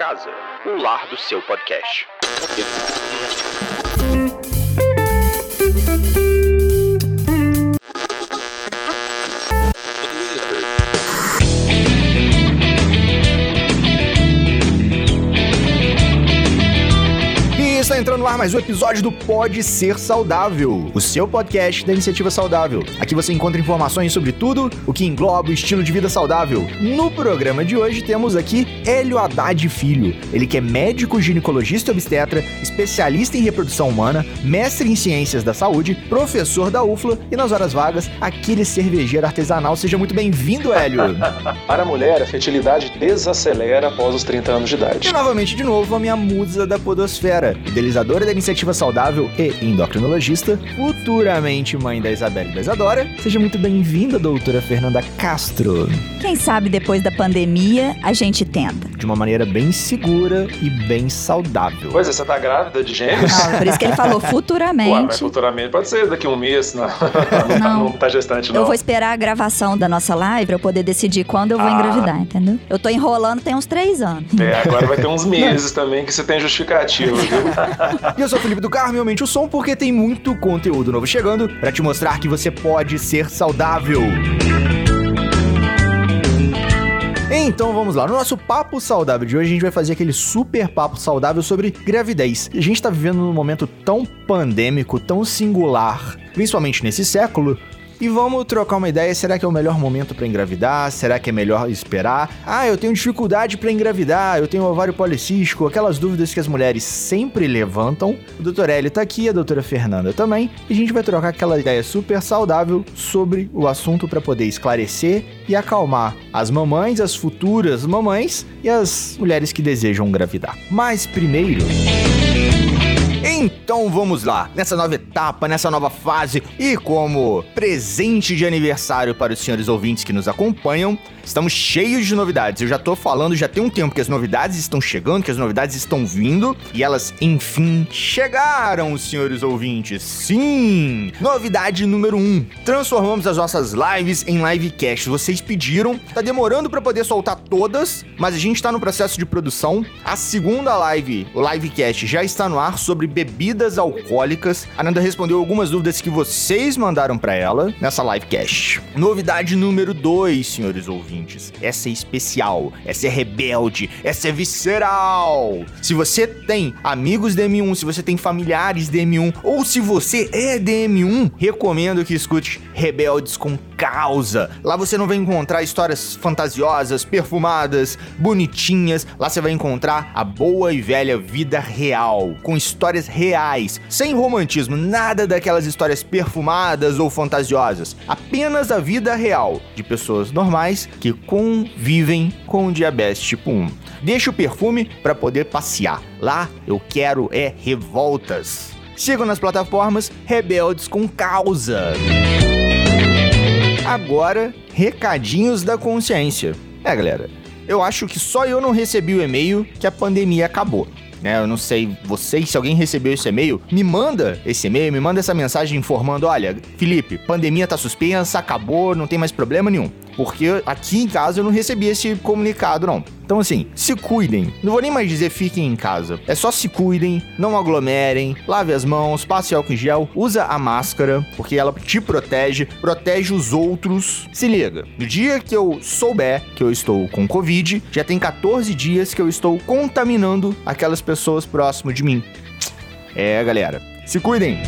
casa, o lar do seu podcast. Entrando no ar mais um episódio do Pode Ser Saudável, o seu podcast da Iniciativa Saudável. Aqui você encontra informações sobre tudo o que engloba o estilo de vida saudável. No programa de hoje temos aqui Hélio Haddad Filho. Ele que é médico, ginecologista obstetra, especialista em reprodução humana, mestre em ciências da saúde, professor da UFLA e nas horas vagas, aquele cervejeiro artesanal. Seja muito bem-vindo, Hélio. Para a mulher, a fertilidade desacelera após os 30 anos de idade. E novamente, de novo, a minha musa da podosfera, idealizadora da iniciativa saudável e endocrinologista, futuramente mãe da Isabela e da Isadora. Seja muito bem-vinda, doutora Fernanda Castro. Quem sabe depois da pandemia a gente tenta. De uma maneira bem segura e bem saudável. Pois é, você tá grávida de gêmeos? Não, por isso que ele falou futuramente. Ué, mas futuramente pode ser daqui a um mês, não. Não, não tá gestante, não. Eu vou esperar a gravação da nossa live pra eu poder decidir quando eu vou ah. engravidar, entendeu? Eu tô enrolando tem uns três anos. É, agora vai ter uns meses também que você tem justificativa, viu? e eu sou Felipe do Carmo, aumente o som porque tem muito conteúdo novo chegando para te mostrar que você pode ser saudável. Então vamos lá, no nosso papo saudável de hoje a gente vai fazer aquele super papo saudável sobre gravidez. A gente está vivendo num momento tão pandêmico, tão singular, principalmente nesse século, e vamos trocar uma ideia, será que é o melhor momento para engravidar? Será que é melhor esperar? Ah, eu tenho dificuldade para engravidar, eu tenho ovário policístico, aquelas dúvidas que as mulheres sempre levantam. O Dr. Hélio tá aqui, a doutora Fernanda também, e a gente vai trocar aquela ideia super saudável sobre o assunto para poder esclarecer e acalmar as mamães, as futuras mamães e as mulheres que desejam engravidar. Mas primeiro, vamos lá, nessa nova etapa, nessa nova fase e como presente de aniversário para os senhores ouvintes que nos acompanham, Estamos cheios de novidades. Eu já tô falando já tem um tempo que as novidades estão chegando, que as novidades estão vindo e elas enfim chegaram, senhores ouvintes. Sim! Novidade número 1. Um, transformamos as nossas lives em livecast. Vocês pediram, tá demorando para poder soltar todas, mas a gente tá no processo de produção. A segunda live, o livecast, já está no ar sobre bebidas alcoólicas. A Nanda respondeu algumas dúvidas que vocês mandaram para ela nessa livecast. Novidade número 2, senhores ouvintes ouvintes. Essa é especial, essa é rebelde, essa é visceral. Se você tem amigos DM1, se você tem familiares DM1, ou se você é DM1, recomendo que escute Rebeldes com Causa. Lá você não vai encontrar histórias fantasiosas, perfumadas, bonitinhas. Lá você vai encontrar a boa e velha vida real, com histórias reais, sem romantismo, nada daquelas histórias perfumadas ou fantasiosas. Apenas a vida real de pessoas normais que convivem com diabetes tipo 1. Deixa o perfume para poder passear. Lá eu quero é revoltas. Sigam nas plataformas Rebeldes com Causa. Agora, recadinhos da consciência. É, galera, eu acho que só eu não recebi o e-mail que a pandemia acabou né? Eu não sei vocês, se alguém recebeu esse e-mail, me manda esse e-mail, me manda essa mensagem informando: olha, Felipe, pandemia tá suspensa, acabou, não tem mais problema nenhum. Porque aqui em casa eu não recebi esse comunicado, não. Então, assim, se cuidem. Não vou nem mais dizer fiquem em casa. É só se cuidem, não aglomerem, lave as mãos, passe álcool em gel, usa a máscara, porque ela te protege, protege os outros. Se liga, no dia que eu souber que eu estou com Covid, já tem 14 dias que eu estou contaminando aquelas pessoas próximo de mim. É, galera, se cuidem.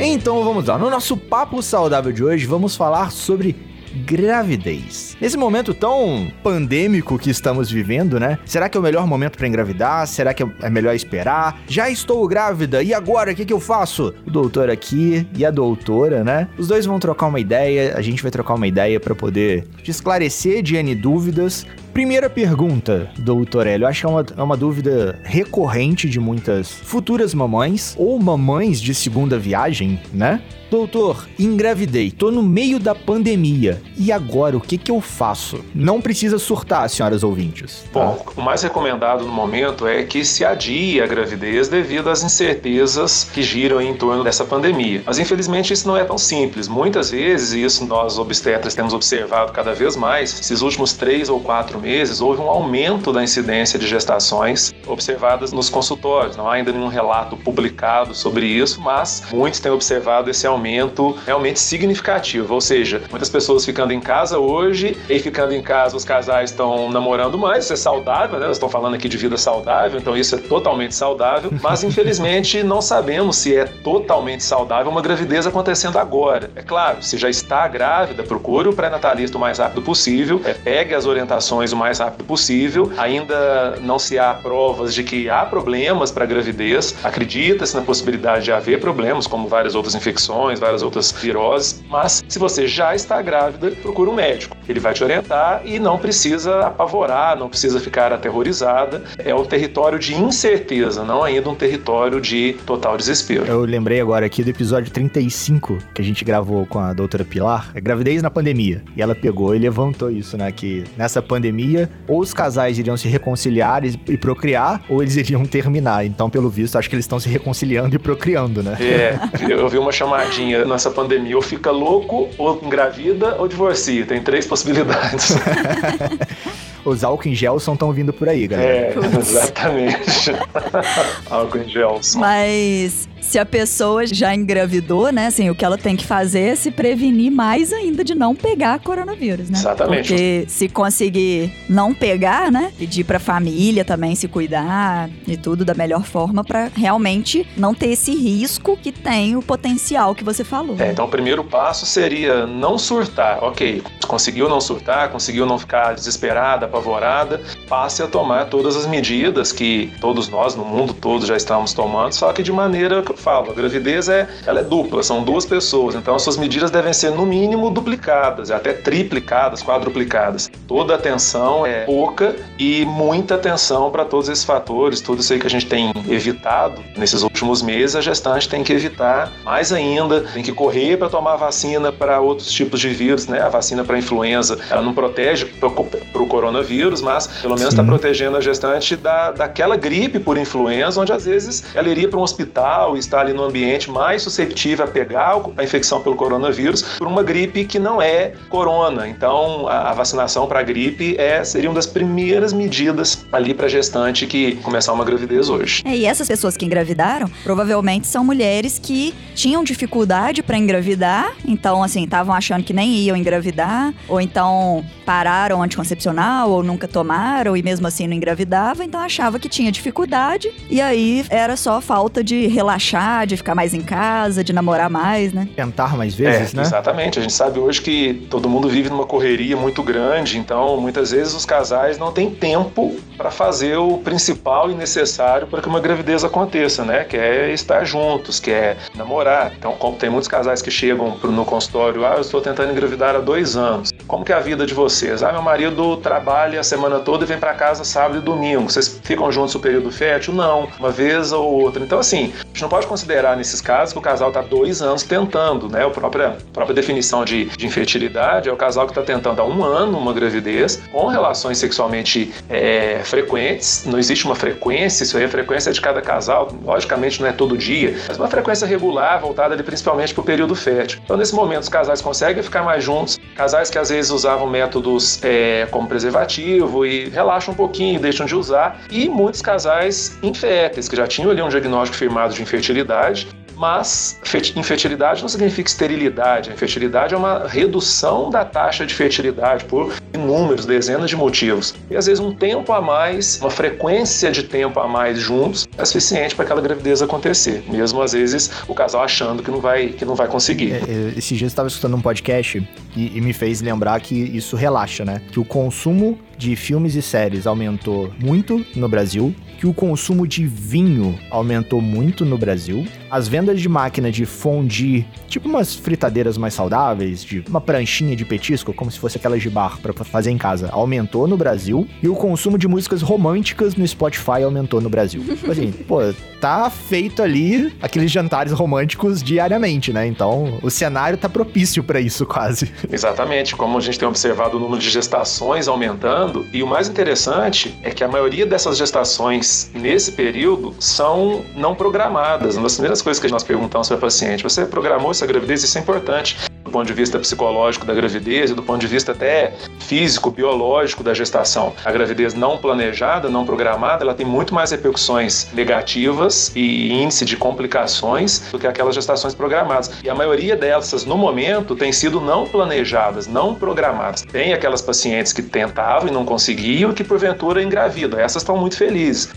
Então vamos lá, no nosso papo saudável de hoje vamos falar sobre gravidez. Nesse momento tão pandêmico que estamos vivendo, né? Será que é o melhor momento para engravidar? Será que é melhor esperar? Já estou grávida e agora o que, que eu faço? O doutor aqui e a doutora, né? Os dois vão trocar uma ideia, a gente vai trocar uma ideia para poder te esclarecer de N dúvidas, Primeira pergunta, doutor Hélio. Acho que é uma, é uma dúvida recorrente de muitas futuras mamães ou mamães de segunda viagem, né? Doutor, engravidei, tô no meio da pandemia. E agora, o que que eu faço? Não precisa surtar, senhoras ouvintes. Tá? Bom, o mais recomendado no momento é que se adie a gravidez devido às incertezas que giram em torno dessa pandemia. Mas infelizmente isso não é tão simples. Muitas vezes, e isso nós obstetras temos observado cada vez mais, esses últimos três ou quatro meses, houve um aumento da incidência de gestações observadas nos consultórios. Não há ainda nenhum relato publicado sobre isso, mas muitos têm observado esse aumento realmente significativo. Ou seja, muitas pessoas ficando em casa hoje e ficando em casa os casais estão namorando mais, isso é saudável, né? Nós estamos falando aqui de vida saudável, então isso é totalmente saudável, mas infelizmente não sabemos se é totalmente saudável uma gravidez acontecendo agora. É claro, se já está grávida, procure o pré-natalista o mais rápido possível, é, pegue as orientações o mais rápido possível. Ainda não se há provas de que há problemas para a gravidez, acredita-se na possibilidade de haver problemas, como várias outras infecções, várias outras viroses, mas se você já está grávida, procure um médico. Ele vai te orientar e não precisa apavorar, não precisa ficar aterrorizada. É um território de incerteza, não ainda um território de total desespero. Eu lembrei agora aqui do episódio 35 que a gente gravou com a doutora Pilar, é gravidez na pandemia. E ela pegou e levantou isso, né? Que nessa pandemia, ou os casais iriam se reconciliar e, e procriar, ou eles iriam terminar. Então, pelo visto, acho que eles estão se reconciliando e procriando, né? É, eu vi uma chamadinha nessa pandemia, ou fica louco, ou engravida, ou divorcia. Tem três possibilidades. Os álcool em gel estão vindo por aí, galera. É, exatamente. álcool em gel. Mas se a pessoa já engravidou, né, assim, o que ela tem que fazer é se prevenir mais ainda de não pegar coronavírus, né? Exatamente. Porque se conseguir não pegar, né, pedir pra família também se cuidar e tudo da melhor forma para realmente não ter esse risco que tem o potencial que você falou. É, então o primeiro passo seria não surtar. Ok, conseguiu não surtar, conseguiu não ficar desesperada, apavorada, passe a tomar todas as medidas que todos nós no mundo todo já estamos tomando, só que de maneira que eu falo, a gravidez é, ela é dupla, são duas pessoas, então as suas medidas devem ser no mínimo duplicadas, até triplicadas, quadruplicadas. Toda atenção é pouca e muita atenção para todos esses fatores, tudo isso aí que a gente tem evitado nesses últimos meses, a gestante tem que evitar mais ainda, tem que correr para tomar vacina para outros tipos de vírus, né? A vacina para influenza, ela não protege para o coronavírus, mas pelo menos está protegendo a gestante da, daquela gripe por influenza, onde às vezes ela iria para um hospital está ali no ambiente mais susceptível a pegar a infecção pelo coronavírus por uma gripe que não é corona. Então, a, vacinação para a gripe é, seria uma das primeiras medidas ali para gestante que começar uma gravidez hoje. É, e essas pessoas que engravidaram provavelmente são mulheres que tinham dificuldade para engravidar, então, assim, estavam achando que nem iam engravidar, ou então pararam anticoncepcional, ou nunca tomaram e mesmo assim não engravidava, então achava que tinha dificuldade, e aí era só falta de relaxar, de ficar mais em casa, de namorar mais, né? Tentar mais vezes, é, né? Exatamente. A gente sabe hoje que todo mundo vive numa correria muito grande, então muitas vezes os casais não têm tempo para fazer o principal e necessário para que uma gravidez aconteça, né? Que é estar juntos, que é namorar. Então, como tem muitos casais que chegam no consultório, ah, eu estou tentando engravidar há dois anos. Como que é a vida de vocês? Ah, meu marido trabalha a semana toda e vem para casa sábado e domingo. Vocês ficam juntos o período fértil? Não, uma vez ou outra. Então, assim, a gente não pode considerar nesses casos que o casal está dois anos tentando, né? A própria, a própria definição de, de infertilidade é o casal que está tentando há um ano uma gravidez com relações sexualmente é, frequentes. Não existe uma frequência, isso aí é a frequência de cada casal. Logicamente não é todo dia, mas uma frequência regular voltada ali principalmente para o período fértil. Então, nesse momento, os casais conseguem ficar mais juntos. Casais que às vezes usavam métodos é, como preservativo e relaxam um pouquinho, deixam de usar. E muitos casais inférteis, que já tinham ali um diagnóstico firmado de infertilidade, mas infertilidade não significa esterilidade. A infertilidade é uma redução da taxa de fertilidade por inúmeros, dezenas de motivos. E às vezes um tempo a mais, uma frequência de tempo a mais juntos é suficiente para aquela gravidez acontecer. Mesmo às vezes o casal achando que não vai, que não vai conseguir. É, é esses dias eu estava escutando um podcast e, e me fez lembrar que isso relaxa, né? Que o consumo de filmes e séries aumentou muito no Brasil, que o consumo de vinho aumentou muito no Brasil, as vendas de máquina de fondue, tipo umas fritadeiras mais saudáveis, de uma pranchinha de petisco, como se fosse aquela de bar para fazer em casa, aumentou no Brasil, e o consumo de músicas românticas no Spotify aumentou no Brasil. Assim, pô, tá feito ali aqueles jantares românticos diariamente, né? Então, o cenário tá propício para isso quase. Exatamente, como a gente tem observado o número de gestações aumentando, e o mais interessante é que a maioria dessas gestações nesse período são não programadas. Uma das coisas que nós perguntamos para o paciente, você programou essa gravidez? Isso é importante. do ponto de vista psicológico da gravidez e do ponto de vista até físico, biológico da gestação. A gravidez não planejada, não programada, ela tem muito mais repercussões negativas e índice de complicações do que aquelas gestações programadas. E a maioria dessas, no momento, tem sido não planejadas, não programadas. Tem aquelas pacientes que tentavam e não conseguiam, que porventura engravidam. Essas estão muito felizes,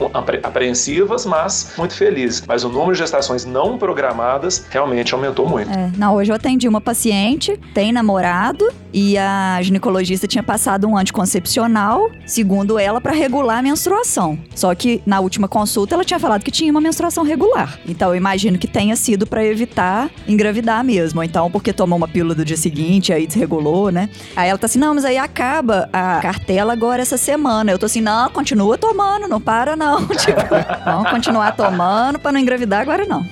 apreensivas, mas muito felizes. Mas o número de gestações não programadas realmente aumentou muito. É, não, hoje eu atendi uma paciente, tem namorado, e a ginecologista tinha passado um anticoncepcional, segundo ela, para regular a menstruação. Só que na última consulta ela tinha falado que tinha uma menstruação regular. Então eu imagino que tenha sido para evitar engravidar mesmo. Então, porque tomou uma pílula do dia seguinte, aí desregulou, né? Aí ela tá assim: não, mas aí acaba a cartela agora essa semana. Eu tô assim: não, continua tomando, não para não. Tipo, vamos continuar tomando para não engravidar agora não.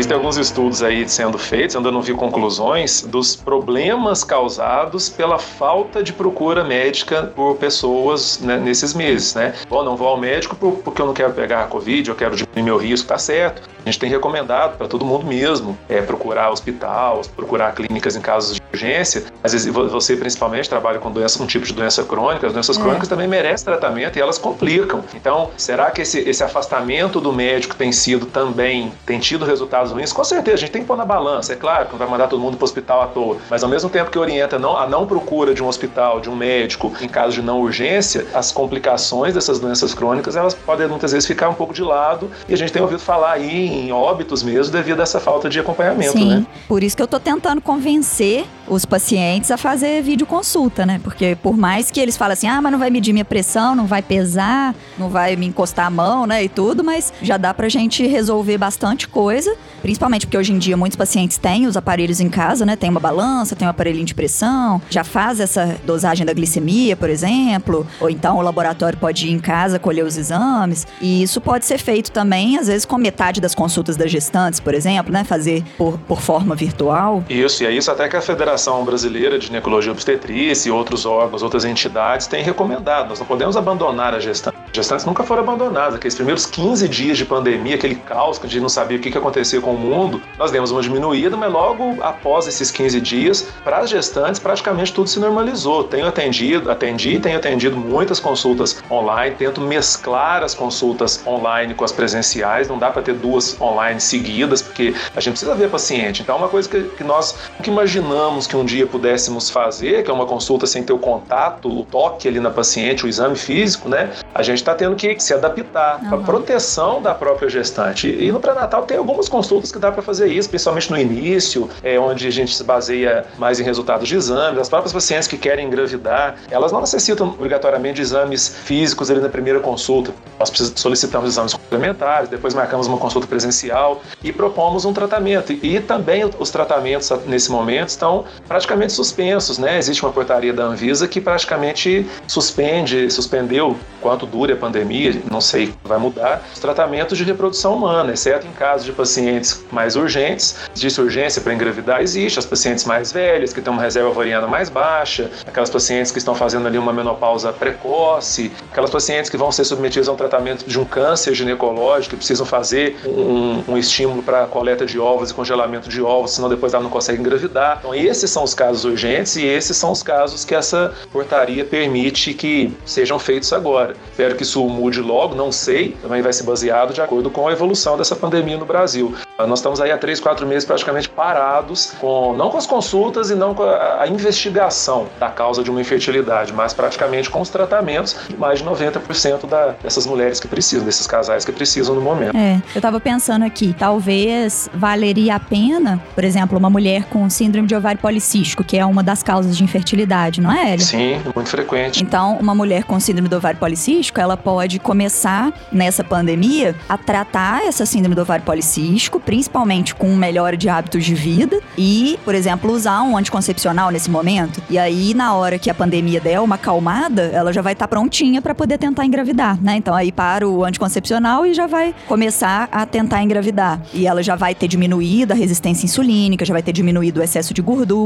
Existem alguns estudos aí sendo feitos, ainda não vi conclusões, dos problemas causados pela falta de procura médica por pessoas né, nesses meses, né? Bom, não vou ao médico porque eu não quero pegar Covid, eu quero diminuir meu risco, tá certo. A gente tem recomendado para todo mundo mesmo é, procurar hospital, procurar clínicas em casos urgência. Às vezes você principalmente trabalha com doença, um tipo de doença crônica, as doenças é. crônicas também merecem tratamento e elas complicam. Então, será que esse, esse afastamento do médico tem sido também, tem tido resultados ruins, com certeza, a gente tem que pôr na balança. É claro que não vai mandar todo mundo para o hospital à toa, mas ao mesmo tempo que orienta não, a não procura de um hospital, de um médico, em caso de não urgência, as complicações dessas doenças crônicas, elas podem muitas vezes ficar um pouco de lado e a gente tem ouvido falar aí em óbitos mesmo devido a essa falta de acompanhamento, Sim, né? por isso que eu estou tentando convencer os pacientes a fazer videoconsulta, né? Porque por mais que eles falem assim, ah, mas não vai medir minha pressão, não vai pesar, não vai me encostar a mão, né, e tudo, mas já dá pra gente resolver bastante coisa Principalmente porque hoje em dia muitos pacientes têm os aparelhos em casa, né? Tem uma balança, tem um aparelhinho de pressão, já faz essa dosagem da glicemia, por exemplo, ou então o laboratório pode ir em casa colher os exames. E isso pode ser feito também, às vezes, com metade das consultas das gestantes, por exemplo, né? Fazer por, por forma virtual. Isso, e é isso até que a Federação Brasileira de Ginecologia Obstetrícia e outros órgãos, outras entidades têm recomendado. Nós não podemos abandonar a gestante. Gestantes nunca foram abandonadas. Aqueles primeiros 15 dias de pandemia, aquele caos que a gente não sabia o que, que acontecia com com o mundo, nós demos uma diminuída, mas logo após esses 15 dias, para as gestantes, praticamente tudo se normalizou. Tenho atendido, atendi, tenho atendido muitas consultas online, tento mesclar as consultas online com as presenciais, não dá para ter duas online seguidas, porque a gente precisa ver paciente. Então, é uma coisa que, que nós nunca imaginamos que um dia pudéssemos fazer, que é uma consulta sem ter o contato, o toque ali na paciente, o exame físico, né? A gente está tendo que se adaptar uhum. para proteção da própria gestante. E no pré-natal tem algumas consultas consultas que dá para fazer isso, principalmente no início, é, onde a gente se baseia mais em resultados de exames. As próprias pacientes que querem engravidar, elas não necessitam obrigatoriamente de exames físicos ali na primeira consulta. Nós solicitamos exames complementares, depois marcamos uma consulta presencial e propomos um tratamento. E também os tratamentos nesse momento estão praticamente suspensos, né? Existe uma portaria da Anvisa que praticamente suspende, suspendeu quanto dure a pandemia, não sei, vai mudar, os tratamentos de reprodução humana, exceto em casos de pacientes mais urgentes. Existe urgência para engravidar? Existe. As pacientes mais velhas, que têm uma reserva ovariana mais baixa, aquelas pacientes que estão fazendo ali uma menopausa precoce, aquelas pacientes que vão ser submetidas a um tratamento de um câncer ginecológico, que precisam fazer um, um estímulo para coleta de ovos e congelamento de ovos, senão depois ela não consegue engravidar. Então, esses são os casos urgentes e esses são os casos que essa portaria permite que sejam feitos agora. Espero que isso mude logo, não sei, também vai ser baseado de acordo com a evolução dessa pandemia no Brasil. Nós estamos aí há três, quatro meses praticamente parados, com, não com as consultas e não com a, a investigação da causa de uma infertilidade, mas praticamente com os tratamentos de mais de 90% da, dessas mulheres que precisam, desses casais que precisam no momento. É, eu estava pensando aqui, talvez valeria a pena, por exemplo, uma mulher com síndrome de ovário policístico, que é uma das causas de infertilidade, não é, Elia? Sim, muito frequente. Então, uma mulher com síndrome do ovário policístico, ela pode começar nessa pandemia a tratar essa síndrome do ovário policístico principalmente com melhora de hábitos de vida e, por exemplo, usar um anticoncepcional nesse momento. E aí, na hora que a pandemia der uma acalmada, ela já vai estar tá prontinha para poder tentar engravidar, né? Então aí para o anticoncepcional e já vai começar a tentar engravidar. E ela já vai ter diminuído a resistência insulínica, já vai ter diminuído o excesso de gordura,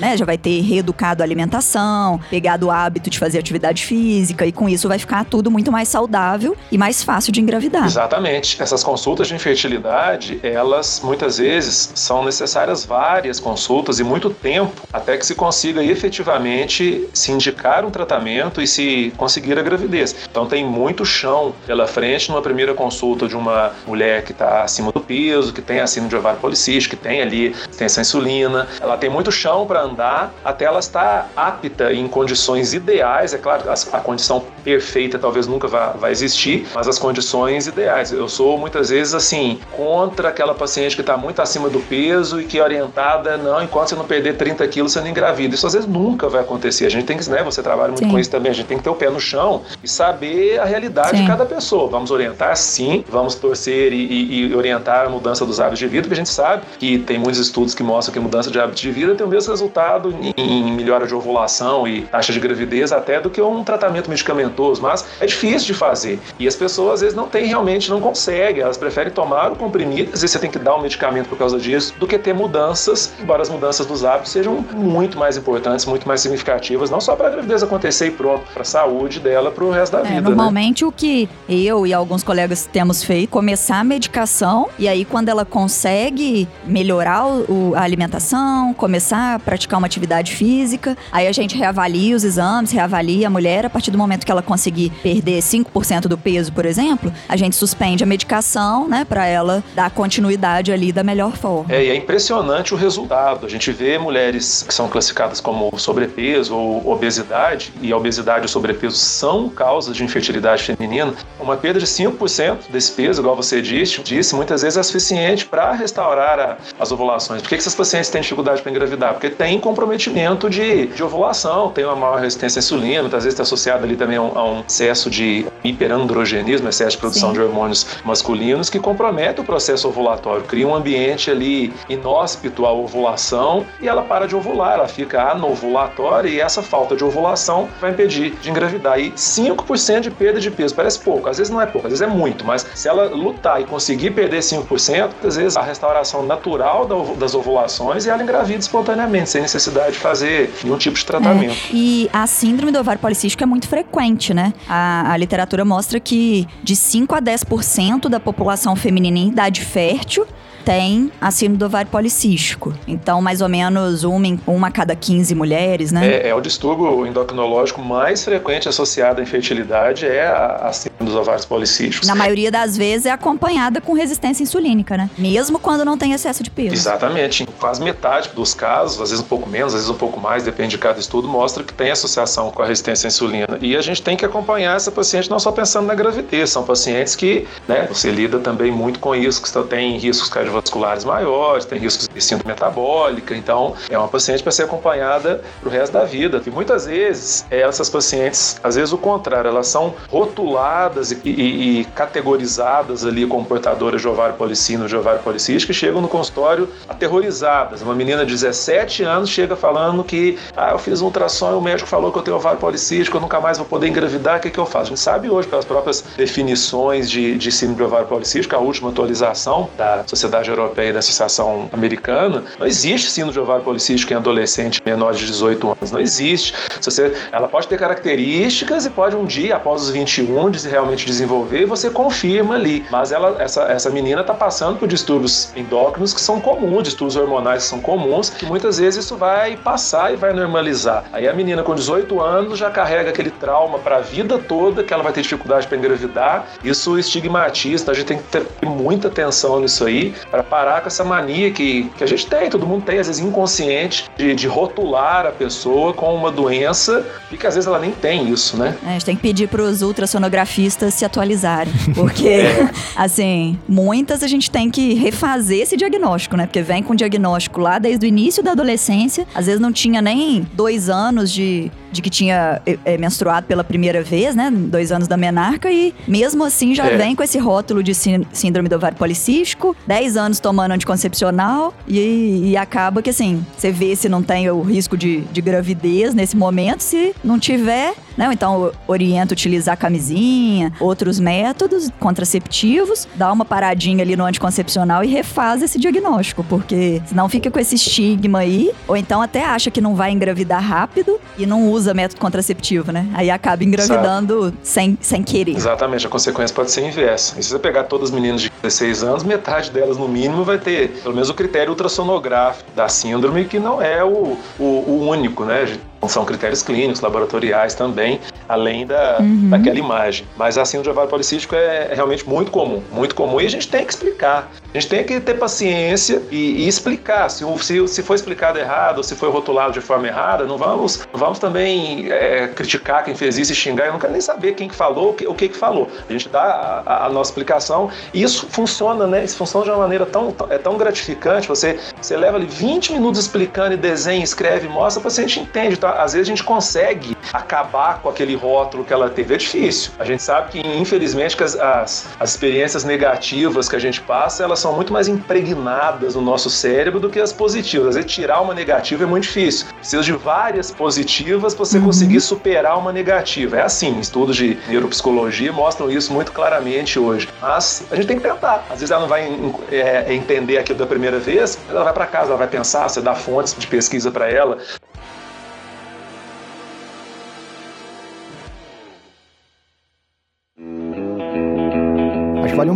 né? Já vai ter reeducado a alimentação, pegado o hábito de fazer atividade física e com isso vai ficar tudo muito mais saudável e mais fácil de engravidar. Exatamente. Essas consultas de infertilidade, elas muitas vezes são necessárias várias consultas e muito tempo até que se consiga efetivamente se indicar um tratamento e se conseguir a gravidez. Então tem muito chão pela frente numa primeira consulta de uma mulher que está acima do peso, que tem acima de ovário policístico, que tem ali essa insulina. Ela tem muito chão para andar até ela estar apta em condições ideais. É claro, a, a condição perfeita talvez nunca vá, vá existir, mas as condições ideais. Eu sou muitas vezes assim contra aquela paciente que está muito acima do peso e que é orientada, não, enquanto você não perder 30 quilos, você não engravida. Isso às vezes nunca vai acontecer. A gente tem que, né, você trabalha muito sim. com isso também, a gente tem que ter o pé no chão e saber a realidade sim. de cada pessoa. Vamos orientar sim, vamos torcer e, e, e, orientar a mudança dos hábitos de vida, porque a gente sabe que tem muitos estudos que mostram que a mudança de hábitos de vida tem o mesmo resultado em, melhora de ovulação e taxa de gravidez até do que um tratamento medicamentoso, mas é difícil de fazer. E as pessoas às vezes não têm realmente, não conseguem, elas preferem tomar o comprimido, às vezes você tem que dar um medicamento por causa disso, do que ter mudanças, embora as mudanças dos hábitos sejam muito mais importantes, muito mais significativas, não só para a gravidez acontecer e pronto, para a saúde dela para o resto da é, vida. Né? Normalmente né? o que eu e alguns colegas temos feito, começar a medicação e aí quando ela consegue melhorar o, a alimentação, começar a praticar uma atividade física, aí a gente reavalia os exames, reavalia a mulher, a partir do momento que ela conseguir perder 5% do peso, por exemplo, a gente suspende a medicação, né, para ela dar continuidade ali da melhor forma. É, e é impressionante o resultado. A gente vê mulheres que são classificadas como sobrepeso ou obesidade, e a obesidade e o sobrepeso são causas de infertilidade feminina, uma perda de 5% desse peso, igual você disse, disse muitas vezes é suficiente para restaurar a, as ovulações. Por que, que essas pacientes têm dificuldade para engravidar? Porque tem comprometimento de, de ovulação, tem uma maior resistência à insulina, muitas vezes está associado ali também a um, a um excesso de hiperandrogenismo, excesso de produção Sim. de hormônios masculinos, que compromete o processo ovulatório, cria um ambiente ali inóspito à ovulação e ela para de ovular, ela fica anovulatória e essa falta de ovulação vai impedir de engravidar. E 5% de perda de peso parece pouco, às vezes não é pouco, às vezes é muito, mas se ela lutar e conseguir perder 5%, às vezes a restauração natural das ovulações e ela engravida espontaneamente, sem necessidade de fazer nenhum tipo de tratamento. É, e a síndrome do ovário policístico é muito frequente, né? A, a literatura mostra que de 5 a 10% da população feminina em idade fértil tem a síndrome do ovário policístico. Então, mais ou menos uma, em, uma a cada 15 mulheres, né? É, é, o distúrbio endocrinológico mais frequente associado à infertilidade é a, a síndrome dos ovários policísticos. Na maioria das vezes é acompanhada com resistência insulínica, né? Mesmo quando não tem excesso de peso. Exatamente. Em quase metade dos casos, às vezes um pouco menos, às vezes um pouco mais, depende de cada estudo, mostra que tem associação com a resistência à insulina. E a gente tem que acompanhar essa paciente não só pensando na gravidez, são pacientes que, né, você lida também muito com isso, que tem riscos cardiovasculares cardiovasculares maiores, tem riscos de síndrome metabólica, então é uma paciente para ser acompanhada para o resto da vida. E muitas vezes essas pacientes, às vezes o contrário, elas são rotuladas e, e, e categorizadas ali como portadoras de ovário policístico, de ovário policístico, e chegam no consultório aterrorizadas. Uma menina de 17 anos chega falando que ah, eu fiz um ultrassom e o médico falou que eu tenho ovário policístico, eu nunca mais vou poder engravidar, o que, que eu faço? A gente sabe hoje, pelas próprias definições de, de síndrome de ovário policístico, a última atualização da Sociedade Sociedade Europeia e da Associação Americana, não existe síndrome ovário policístico em adolescente menor de 18 anos. Não existe. Se você, ela pode ter características e pode um dia, após os 21, de se realmente desenvolver, e você confirma ali. Mas ela, essa, essa menina está passando por distúrbios endócrinos que são comuns, distúrbios hormonais que são comuns, que muitas vezes isso vai passar e vai normalizar. Aí a menina com 18 anos já carrega aquele trauma para a vida toda, que ela vai ter dificuldade para engravidar. Isso estigmatiza, então a gente tem que ter muita atenção nisso aí, para parar com essa mania que, que a gente tem, todo mundo tem, às vezes inconsciente, de, de rotular a pessoa com uma doença e que às vezes ela nem tem isso, né? É, a gente tem que pedir para os ultrassonografistas se atualizarem, porque, é. assim, muitas a gente tem que refazer esse diagnóstico, né? Porque vem com diagnóstico lá desde o início da adolescência, às vezes não tinha nem dois anos de de que tinha é, menstruado pela primeira vez, né? Dois anos da menarca, e mesmo assim já É. vem com esse rótulo de sí- síndrome do ovário policístico, 10 anos tomando anticoncepcional, e, e acaba que assim, você vê se não tem o risco de, de gravidez nesse momento, se não tiver, né? Então orienta utilizar camisinha, outros métodos contraceptivos, dá uma paradinha ali no anticoncepcional e refaz esse diagnóstico, porque senão fica com esse estigma aí, ou então até acha que não vai engravidar rápido e não usa método contraceptivo, né? Aí acaba engravidando sem, sem querer. Exatamente, a consequência pode ser inversa. E se você pegar todas as meninas de 16 anos, metade delas, no mínimo, vai ter pelo menos o critério ultrassonográfico da síndrome, que não é o, o, o único, né? São critérios clínicos, laboratoriais também, além da, Uhum. daquela imagem. Mas a síndrome de ovário policístico é, é realmente muito comum, muito comum, e a gente tem que explicar. A gente tem que ter paciência e, e explicar. Se, o- se, se foi explicado errado, se foi rotulado de forma errada, não vamos, não vamos também é, criticar quem fez isso e xingar. Eu não quero nem saber quem que falou, o que, o que que falou. A gente dá a, a- nossa explicação e isso funciona, né? Isso funciona de uma maneira tão, tão- é tão gratificante. Você, você leva ali 20 minutos explicando e desenha, escreve, mostra, o paciente entende. Então, às vezes a gente consegue acabar com aquele rótulo que ela teve. É difícil. A gente sabe que, infelizmente, que as, as, as experiências negativas que a gente passa, elas são muito mais impregnadas no nosso cérebro do que as positivas. Às vezes, tirar uma negativa é muito difícil. Precisa de várias positivas para você conseguir superar uma negativa. É assim, estudos de neuropsicologia mostram isso muito claramente hoje. Mas a gente tem que tentar. Às vezes ela não vai é, entender aquilo da primeira vez, ela vai para casa, ela vai pensar, você dá fontes de pesquisa para ela.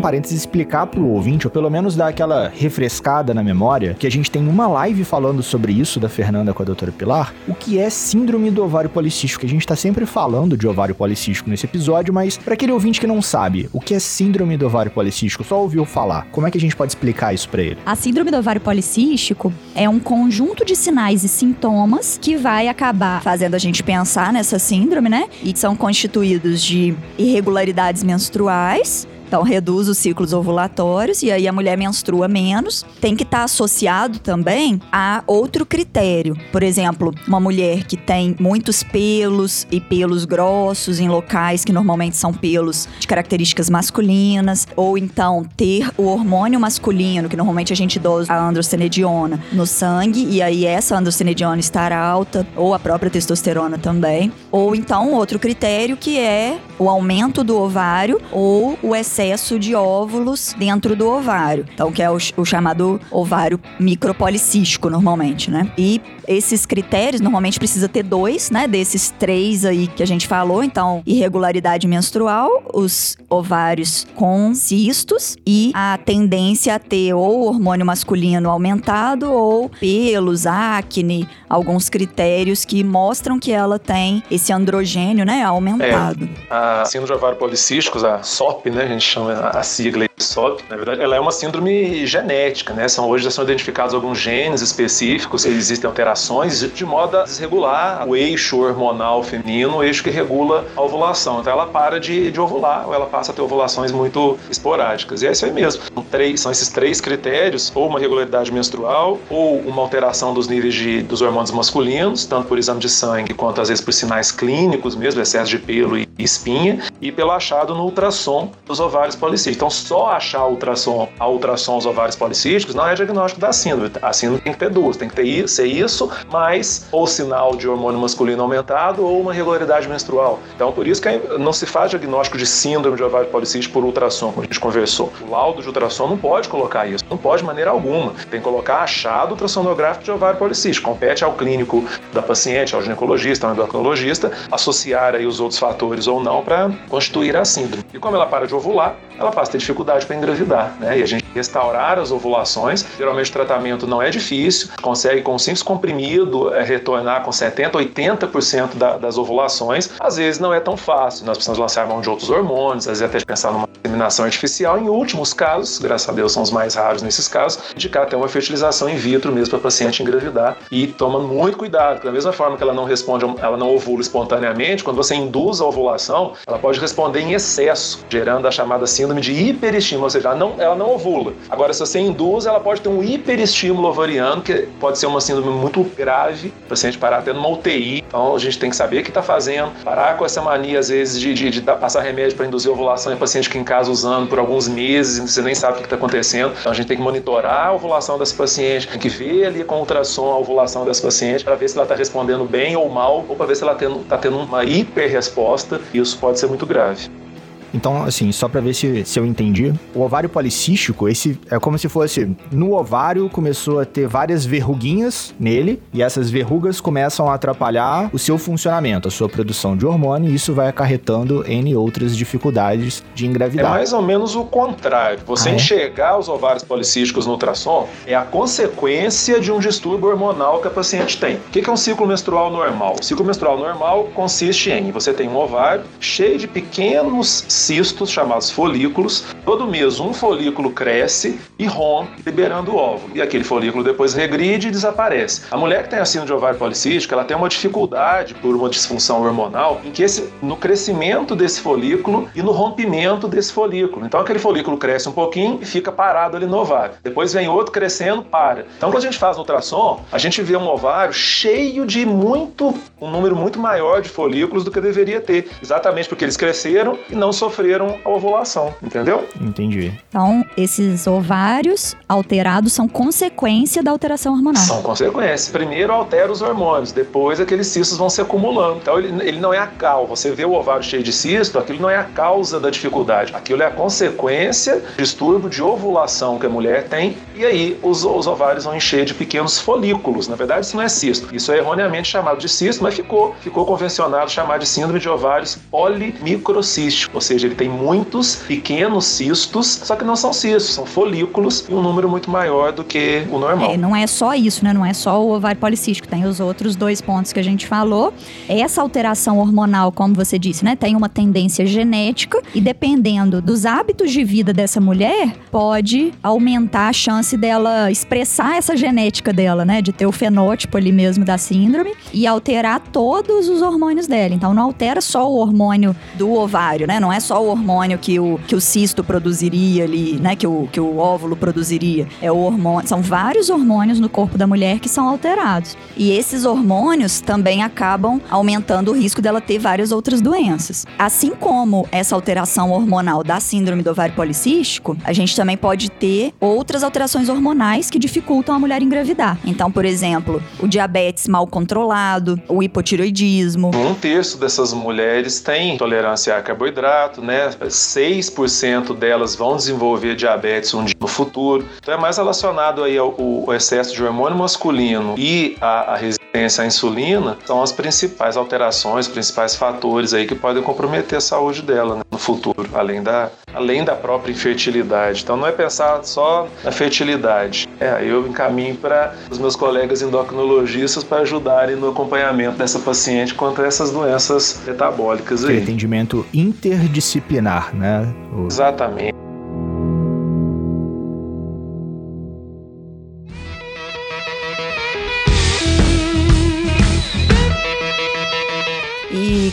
Um parênteses explicar pro ouvinte, ou pelo menos dar aquela refrescada na memória, que a gente tem uma live falando sobre isso da Fernanda com a doutora Pilar, o que é síndrome do ovário policístico, que a gente tá sempre falando de ovário policístico nesse episódio, mas para aquele ouvinte que não sabe, o que é síndrome do ovário policístico, só ouviu falar, como é que a gente pode explicar isso pra ele? A síndrome do ovário policístico é um conjunto de sinais e sintomas que vai acabar fazendo a gente pensar nessa síndrome, né? E são constituídos de irregularidades menstruais. Então, reduz os ciclos ovulatórios e aí a mulher menstrua menos. Tem que estar associado também a outro critério. Por exemplo, uma mulher que tem muitos pelos e pelos grossos em locais que normalmente são pelos de características masculinas, ou então ter o hormônio masculino, que normalmente a gente dosa a androstenediona, no sangue, e aí essa androstenediona estar alta, ou a própria testosterona também. Ou então outro critério que é o aumento do ovário ou o excesso de óvulos dentro do ovário. Então, que é o, o chamado ovário micropolicístico, normalmente, né? E esses critérios, normalmente precisa ter dois, né? Desses três aí que a gente falou. Então, irregularidade menstrual, os ovários com cistos e a tendência a ter ou hormônio masculino aumentado ou pelos, acne, alguns critérios que mostram que ela tem esse androgênio, né? Aumentado. A síndrome de ovário policístico, a SOP, né, a gente chama a sigla SOP, na verdade, ela é uma síndrome genética, né? São, hoje já são identificados alguns genes específicos, existem alterações de modo a desregular o eixo hormonal feminino, o eixo que regula a ovulação. Então ela para de, de ovular, ou ela passa a ter ovulações muito esporádicas. E é isso aí mesmo. São, três, são esses três critérios, ou uma irregularidade menstrual, ou uma alteração dos níveis de, dos hormônios masculinos, tanto por exame de sangue quanto às vezes por sinais clínicos mesmo, excesso de pelo e espinha, e pelo achado no ultrassom dos ovários policísticos. Então, só achar ultrassom, a ultrassom os ovários policísticos não é diagnóstico da síndrome. A síndrome tem que ter duas, tem que ter ser isso, mais ou sinal de hormônio masculino aumentado ou uma irregularidade menstrual. Então, por isso que não se faz diagnóstico de síndrome de ovário policístico por ultrassom, como a gente conversou. O laudo de ultrassom não pode colocar isso, não pode de maneira alguma. Tem que colocar achado ultrassonográfico de ovário policístico. Compete ao clínico da paciente, ao ginecologista, ao endocrinologista, associar aí os outros fatores ou não para constituir a síndrome. E como ela para de ovular, ela passa a ter dificuldade para engravidar, né? E a gente restaurar as ovulações, geralmente o tratamento não é difícil, consegue com simples comprimido é, retornar com 70, 80% da, das ovulações. Às vezes não é tão fácil, nós precisamos lançar mão de outros hormônios, às vezes até pensar numa inseminação artificial. Em últimos casos, graças a Deus são os mais raros nesses casos, indicar até uma fertilização in vitro mesmo para a paciente engravidar e toma muito cuidado, da mesma forma que ela não responde, ela não ovula espontaneamente, quando você induz a ovulação, ela pode responder em excesso, gerando a chamada síndrome de hiperestímulo, ou seja, ela não, ela não ovula. Agora, se você induz, ela pode ter um hiperestímulo ovariano, que pode ser uma síndrome muito muito grave, o paciente parar tendo uma UTI. Então a gente tem que saber o que está fazendo, parar com essa mania, às vezes, de, de, de passar remédio para induzir ovulação em paciente que em casa usando por alguns meses e você nem sabe o que está acontecendo. Então a gente tem que monitorar a ovulação dessa paciente, tem que ver ali com ultrassom a ovulação dessa paciente para ver se ela está respondendo bem ou mal, ou para ver se ela está tendo, tá tendo uma hiperresposta. Isso pode ser muito grave. Então, assim, só para ver se, se eu entendi, o ovário policístico, esse é como se fosse no ovário começou a ter várias verruguinhas nele e essas verrugas começam a atrapalhar o seu funcionamento, a sua produção de hormônio, e isso vai acarretando N outras dificuldades de engravidar. É mais ou menos o contrário. Você ah, é? enxergar os ovários policísticos no ultrassom é a consequência de um distúrbio hormonal que a paciente tem. O que é um ciclo menstrual normal? O ciclo menstrual normal consiste em você tem um ovário cheio de pequenos cistos chamados folículos. Todo mês um folículo cresce e rompe, liberando o óvulo. E aquele folículo depois regride e desaparece. A mulher que tem a síndrome de ovário policístico, ela tem uma dificuldade por uma disfunção hormonal em que esse, no crescimento desse folículo e no rompimento desse folículo. Então aquele folículo cresce um pouquinho e fica parado ali no ovário. Depois vem outro crescendo, para. Então quando a gente faz no ultrassom, a gente vê um ovário cheio de muito, um número muito maior de folículos do que deveria ter, exatamente porque eles cresceram e não sofreram sofreram a ovulação, entendeu? Entendi. Então, esses ovários alterados são consequência da alteração hormonal. São consequência. Primeiro altera os hormônios, depois aqueles cistos vão se acumulando. Então, ele, ele não é a causa. Você vê o ovário cheio de cisto, aquilo não é a causa da dificuldade. Aquilo é a consequência do distúrbio de ovulação que a mulher tem. E aí, os, os ovários vão encher de pequenos folículos. Na verdade, isso não é cisto. Isso é erroneamente chamado de cisto, mas ficou, ficou convencionado chamar de síndrome de ovários polimicrocísticos, ou seja, seja, ele tem muitos pequenos cistos, só que não são cistos, são folículos e um número muito maior do que o normal. É, não é só isso, né? Não é só o ovário policístico, tem os outros dois pontos que a gente falou. Essa alteração hormonal, como você disse, né, tem uma tendência genética e dependendo dos hábitos de vida dessa mulher, pode aumentar a chance dela expressar essa genética dela, né, de ter o fenótipo ali mesmo da síndrome e alterar todos os hormônios dela. Então não altera só o hormônio do ovário, né? Não é só o hormônio que o, que o cisto produziria ali, né? Que o, que o óvulo produziria. É o hormônio. São vários hormônios no corpo da mulher que são alterados. E esses hormônios também acabam aumentando o risco dela ter várias outras doenças. Assim como essa alteração hormonal da síndrome do ovário policístico, a gente também pode ter outras alterações hormonais que dificultam a mulher engravidar. Então, por exemplo, o diabetes mal controlado, o hipotiroidismo. Um terço dessas mulheres tem intolerância a carboidrato, né? 6% delas vão desenvolver diabetes um dia no futuro. Então é mais relacionado aí ao, ao excesso de hormônio masculino e a, a resistência à insulina são as principais alterações, principais fatores aí que podem comprometer a saúde dela né, no futuro, além da, além da própria infertilidade. Então não é pensar só na fertilidade. É, eu encaminho para os meus colegas endocrinologistas para ajudarem no acompanhamento dessa paciente contra essas doenças metabólicas aí. Atendimento interdisciplinar, né? O... Exatamente.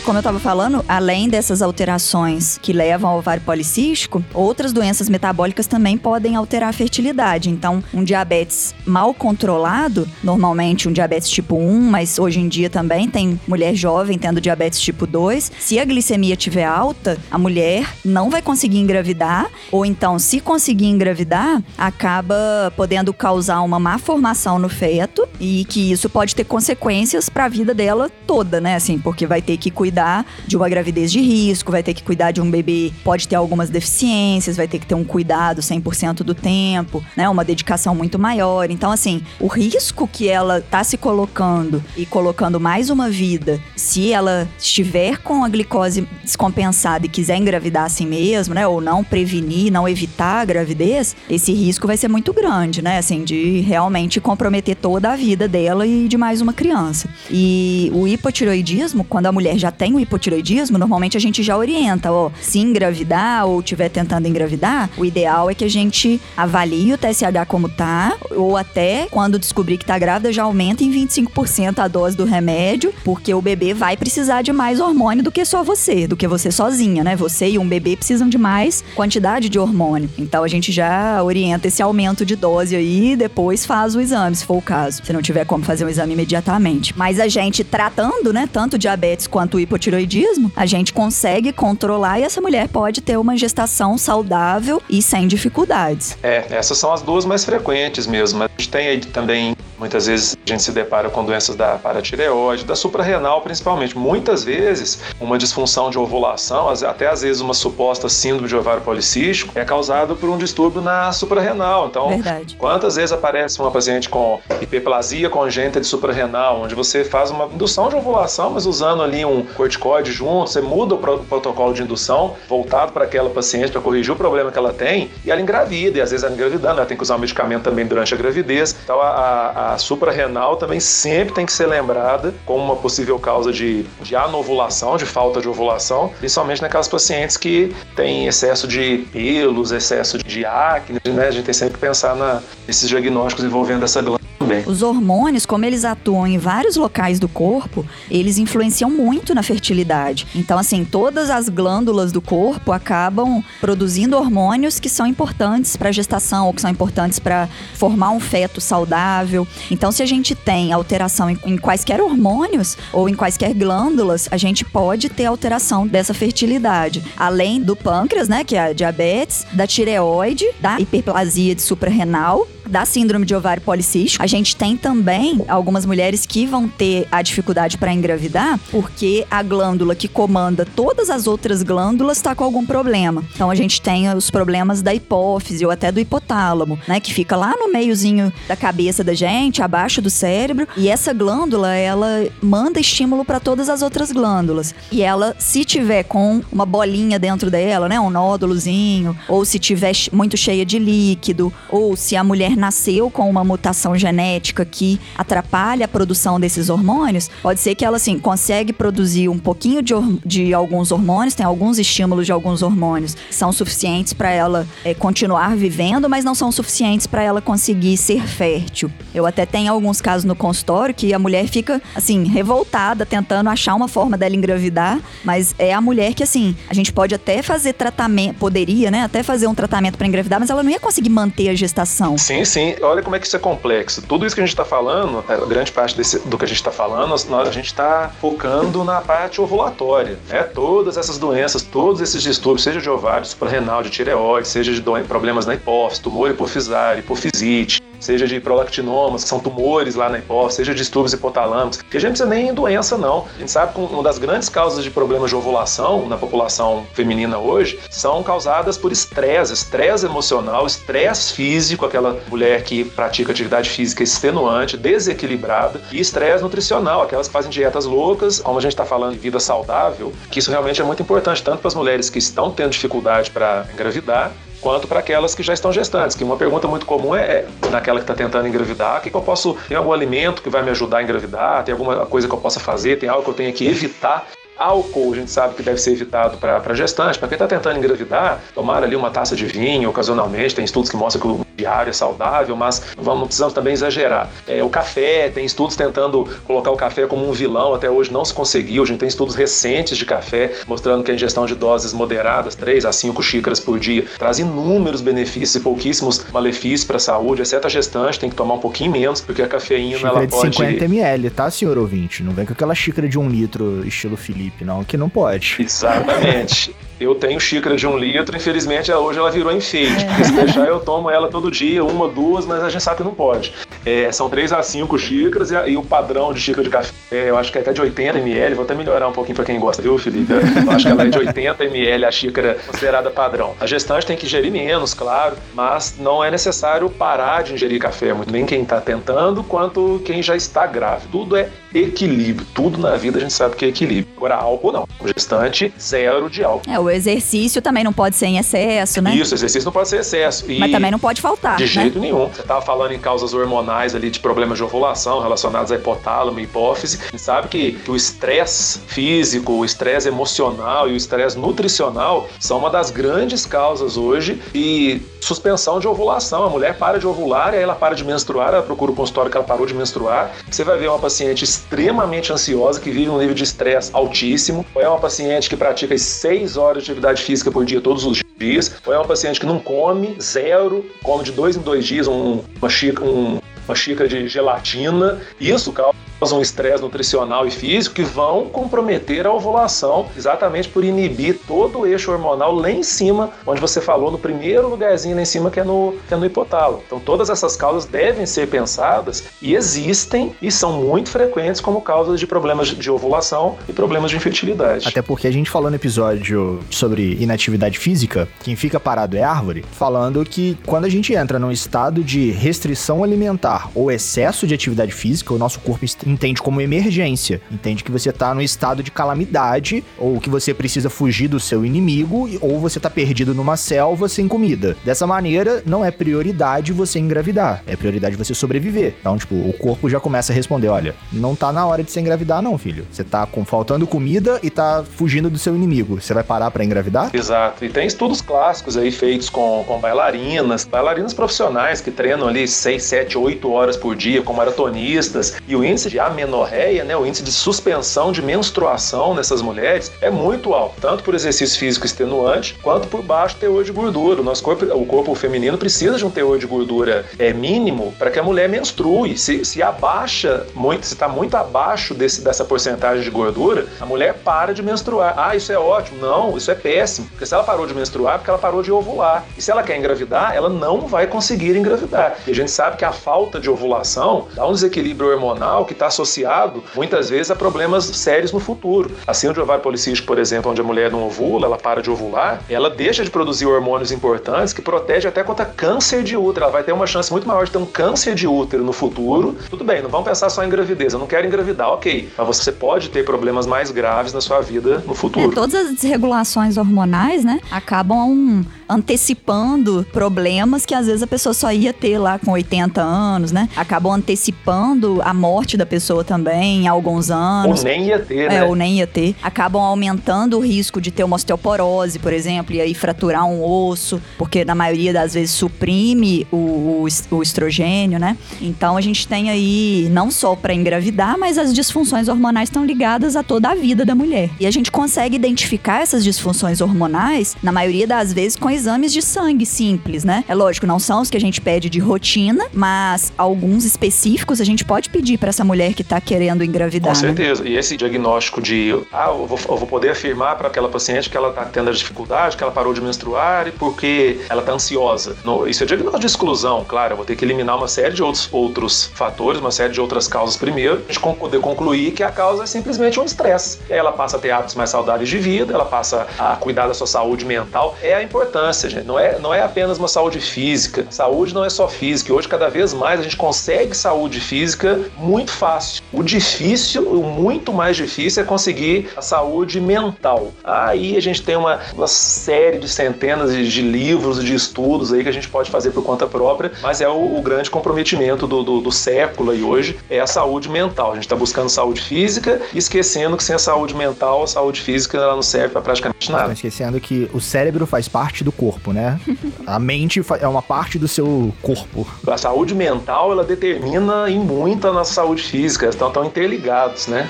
Como eu estava falando, além dessas alterações que levam ao ovário policístico, outras doenças metabólicas também podem alterar a fertilidade. Então, um diabetes mal controlado, normalmente um diabetes tipo 1, mas hoje em dia também tem mulher jovem tendo diabetes tipo 2. Se a glicemia estiver alta, a mulher não vai conseguir engravidar, ou então, se conseguir engravidar, acaba podendo causar uma má formação no feto e que isso pode ter consequências para a vida dela toda, né? Assim, porque vai ter que cuidar cuidar de uma gravidez de risco, vai ter que cuidar de um bebê, pode ter algumas deficiências, vai ter que ter um cuidado 100% do tempo, né? Uma dedicação muito maior. Então, assim, o risco que ela tá se colocando e colocando mais uma vida, se ela estiver com a glicose descompensada e quiser engravidar assim mesmo, né? Ou não prevenir, não evitar a gravidez, esse risco vai ser muito grande, né? Assim, de realmente comprometer toda a vida dela e de mais uma criança. E o hipotiroidismo, quando a mulher já tem o hipotiroidismo, normalmente a gente já orienta, ó, se engravidar ou estiver tentando engravidar, o ideal é que a gente avalie o TSH como tá, ou até quando descobrir que tá grávida já aumenta em 25% a dose do remédio, porque o bebê vai precisar de mais hormônio do que só você, do que você sozinha, né? Você e um bebê precisam de mais quantidade de hormônio. Então a gente já orienta esse aumento de dose aí e depois faz o exame, se for o caso. Se não tiver como fazer um exame imediatamente. Mas a gente tratando, né, tanto diabetes quanto o hipotiroidismo, a gente consegue controlar e essa mulher pode ter uma gestação saudável e sem dificuldades. É, essas são as duas mais frequentes mesmo. A gente tem aí também Muitas vezes a gente se depara com doenças da paratireoide, da suprarrenal principalmente. Muitas vezes, uma disfunção de ovulação, até às vezes uma suposta síndrome de ovário policístico, é causado por um distúrbio na suprarrenal. Então, Verdade. quantas vezes aparece uma paciente com hiperplasia congênita de suprarrenal, onde você faz uma indução de ovulação, mas usando ali um corticoide junto, você muda o protocolo de indução voltado para aquela paciente para corrigir o problema que ela tem, e ela engravida, e às vezes ela engravidando, ela tem que usar o medicamento também durante a gravidez. Então, a, a a suprarrenal também sempre tem que ser lembrada como uma possível causa de, de anovulação, de falta de ovulação, principalmente naquelas pacientes que têm excesso de pelos, excesso de acne, né? A gente tem sempre que pensar na, nesses diagnósticos envolvendo essa glândula também. Os hormônios, como eles atuam em vários locais do corpo, eles influenciam muito na fertilidade. Então, assim, todas as glândulas do corpo acabam produzindo hormônios que são importantes para a gestação ou que são importantes para formar um feto saudável. Então, se a gente tem alteração em, em quaisquer hormônios ou em quaisquer glândulas, a gente pode ter alteração dessa fertilidade. Além do pâncreas, né, que é a diabetes, da tireoide, da hiperplasia de suprarrenal da síndrome de ovário policístico. A gente tem também algumas mulheres que vão ter a dificuldade para engravidar porque a glândula que comanda todas as outras glândulas está com algum problema. Então a gente tem os problemas da hipófise ou até do hipotálamo, né, que fica lá no meiozinho da cabeça da gente, abaixo do cérebro, e essa glândula ela manda estímulo para todas as outras glândulas. E ela se tiver com uma bolinha dentro dela, né, um nódulozinho, ou se tiver muito cheia de líquido, ou se a mulher nasceu com uma mutação genética que atrapalha a produção desses hormônios, pode ser que ela, assim, consegue produzir um pouquinho de, de alguns hormônios, tem alguns estímulos de alguns hormônios que são suficientes para ela é, continuar vivendo, mas não são suficientes para ela conseguir ser fértil. Eu até tenho alguns casos no consultório que a mulher fica, assim, revoltada, tentando achar uma forma dela engravidar, mas é a mulher que, assim, a gente pode até fazer tratamento, poderia, né, até fazer um tratamento para engravidar, mas ela não ia conseguir manter a gestação. Sim, sim. Olha como é que isso é complexo. Tudo isso que a gente está falando, a grande parte desse, do que a gente está falando, a gente está focando na parte ovulatória. Né? Todas essas doenças, todos esses distúrbios, seja de ovário, suprarrenal, de tireoide, seja de problemas na hipófise, tumor hipofisário, hipofisite, seja de prolactinomas, que são tumores lá na hipófise, seja distúrbios hipotalâmicos, que a gente não precisa nem em doença, não. A gente sabe que uma das grandes causas de problemas de ovulação na população feminina hoje são causadas por estresse, estresse emocional, estresse físico, aquela mulher que pratica atividade física extenuante, desequilibrada, e estresse nutricional, aquelas que fazem dietas loucas, como a gente está falando de vida saudável, que isso realmente é muito importante, tanto para as mulheres que estão tendo dificuldade para engravidar, quanto para aquelas que já estão gestantes. Que uma pergunta muito comum é, é naquela que está tentando engravidar, o que, que, eu posso, tem algum alimento que vai me ajudar a engravidar? Tem alguma coisa que eu possa fazer? Tem algo que eu tenha que evitar? Álcool, a gente sabe que deve ser evitado para gestante. Para quem está tentando engravidar, tomar ali uma taça de vinho ocasionalmente. Tem estudos que mostram que o diário é saudável, mas vamos, não precisamos também exagerar. É, o café, tem estudos tentando colocar o café como um vilão, até hoje não se conseguiu. A gente tem estudos recentes de café mostrando que a ingestão de doses moderadas, 3 a 5 xícaras por dia, traz inúmeros benefícios e pouquíssimos malefícios para a saúde, exceto a gestante, tem que tomar um pouquinho menos, porque a cafeína xícara ela de pode. 50 ml, tá, senhor ouvinte? Não vem com aquela xícara de um litro estilo Felipe, não, que não pode. Exatamente. Eu tenho xícara de um litro, infelizmente hoje ela virou enfeite. Porque se deixar eu tomo ela todo dia, uma, duas, mas a gente sabe que não pode. É, são 3 a 5 xícaras e, e, o padrão de xícara de café, eu acho que é até de 80 ml. Vou até melhorar um pouquinho para quem gosta, viu, Felipe? Eu acho que ela é de 80 ml a xícara considerada padrão. A gestante tem que ingerir menos, claro, mas não é necessário parar de ingerir café, muito nem quem está tentando, quanto quem já está grávido. Tudo é equilíbrio. Tudo na vida a gente sabe que é equilíbrio. Agora, álcool não. O gestante, zero de álcool. É, o exercício também não pode ser em excesso, né? Isso, exercício não pode ser excesso. E Mas também não pode faltar. De né? jeito nenhum. Você estava falando em causas hormonais ali de problemas de ovulação relacionados a hipotálamo e hipófise. A gente sabe que o estresse físico, o estresse emocional e o estresse nutricional são uma das grandes causas hoje de suspensão de ovulação. A mulher para de ovular e aí ela para de menstruar, ela procura o consultório que ela parou de menstruar. Você vai ver uma paciente extremamente ansiosa que vive um nível de estresse altíssimo, ou é uma paciente que pratica seis horas de atividade física por dia todos os dias, ou é uma paciente que não come, zero, come de dois em dois dias um, uma, xícara, um, uma xícara de gelatina. Isso causa um estresse nutricional e físico que vão comprometer a ovulação, exatamente por inibir todo o eixo hormonal lá em cima, onde você falou no primeiro lugarzinho lá em cima, que é no, que é no hipotálamo. Então, todas essas causas devem ser pensadas e existem e são muito frequentes como causas de problemas de ovulação e problemas de infertilidade. Até porque a gente falou no episódio sobre inatividade física, quem fica parado é árvore, falando que quando a gente entra num estado de restrição alimentar ou excesso de atividade física, o nosso corpo entende como emergência, entende que você tá no estado de calamidade, ou que você precisa fugir do seu inimigo, ou você tá perdido numa selva sem comida. Dessa maneira, não é prioridade você engravidar, é prioridade você sobreviver. Então, tipo, o corpo já começa a responder: olha, não tá na hora de você engravidar, não, filho. Você tá com faltando comida e tá fugindo do seu inimigo. Você vai parar para engravidar? Exato. E tem estudos clássicos aí feitos com, com bailarinas, bailarinas profissionais que treinam ali 6, 7, 8 horas por dia, com maratonistas, e o índice de de amenorreia, né, o índice de suspensão de menstruação nessas mulheres é muito alto, tanto por exercício físico extenuante quanto por baixo teor de gordura. O nosso corpo, o corpo feminino precisa de um teor de gordura é, mínimo para que a mulher menstrue. Se, se abaixa muito, se está muito abaixo desse, dessa porcentagem de gordura, a mulher para de menstruar. Ah, isso é ótimo. Não, isso é péssimo. Porque se ela parou de menstruar, é porque ela parou de ovular. E se ela quer engravidar, ela não vai conseguir engravidar. E a gente sabe que a falta de ovulação dá um desequilíbrio hormonal que está associado muitas vezes a problemas sérios no futuro. Assim, o ovário policístico, por exemplo, onde a mulher não ovula, ela para de ovular, ela deixa de produzir hormônios importantes que protegem até contra câncer de útero. Ela vai ter uma chance muito maior de ter um câncer de útero no futuro. Tudo bem, não vamos pensar só em gravidez. Eu não quero engravidar, ok. Mas você pode ter problemas mais graves na sua vida no futuro. É, todas as desregulações hormonais, né, acabam antecipando problemas que às vezes a pessoa só ia ter lá com 80 anos, né? Acabam antecipando a morte da pessoa também em alguns anos. Ou nem ia ter, é, né? ou nem ia ter. Acabam aumentando o risco de ter uma osteoporose, por exemplo, e aí fraturar um osso, porque na maioria das vezes suprime o, o, o estrogênio, né? Então a gente tem aí não só para engravidar, mas as disfunções hormonais estão ligadas a toda a vida da mulher. E a gente consegue identificar essas disfunções hormonais, na maioria das vezes, com exames de sangue simples, né? É lógico, não são os que a gente pede de rotina, mas alguns específicos a gente pode pedir para essa mulher que está querendo engravidar. Com né? certeza. Né? E esse diagnóstico de, ah, eu vou, eu vou poder afirmar para aquela paciente que ela está tendo dificuldade, que ela parou de menstruar e porque ela está ansiosa. No, isso é diagnóstico de exclusão, claro. Eu vou ter que eliminar uma série de outros, outros fatores, uma série de outras causas primeiro, a gente poder concluir que a causa é simplesmente um estresse. Ela passa a ter hábitos mais saudáveis de vida, ela passa a cuidar da sua saúde mental. É a importância, gente. Não é, não é apenas uma saúde física. Saúde não é só física. Hoje, cada vez mais, a gente consegue saúde física muito fácil. O difícil, o muito mais difícil é conseguir a saúde mental. Aí a gente tem uma, uma série de centenas de livros, de estudos aí que a gente pode fazer por conta própria, mas é o, o grande comprometimento do, do, do, século e hoje é a saúde mental. A gente está buscando saúde física e esquecendo que sem a saúde mental, a saúde física ela não serve para praticamente nada. esquecendo que o cérebro faz parte do corpo, né? a mente é uma parte do seu corpo. A saúde mental ela determina em muito a nossa saúde física. Então, estão interligados, né?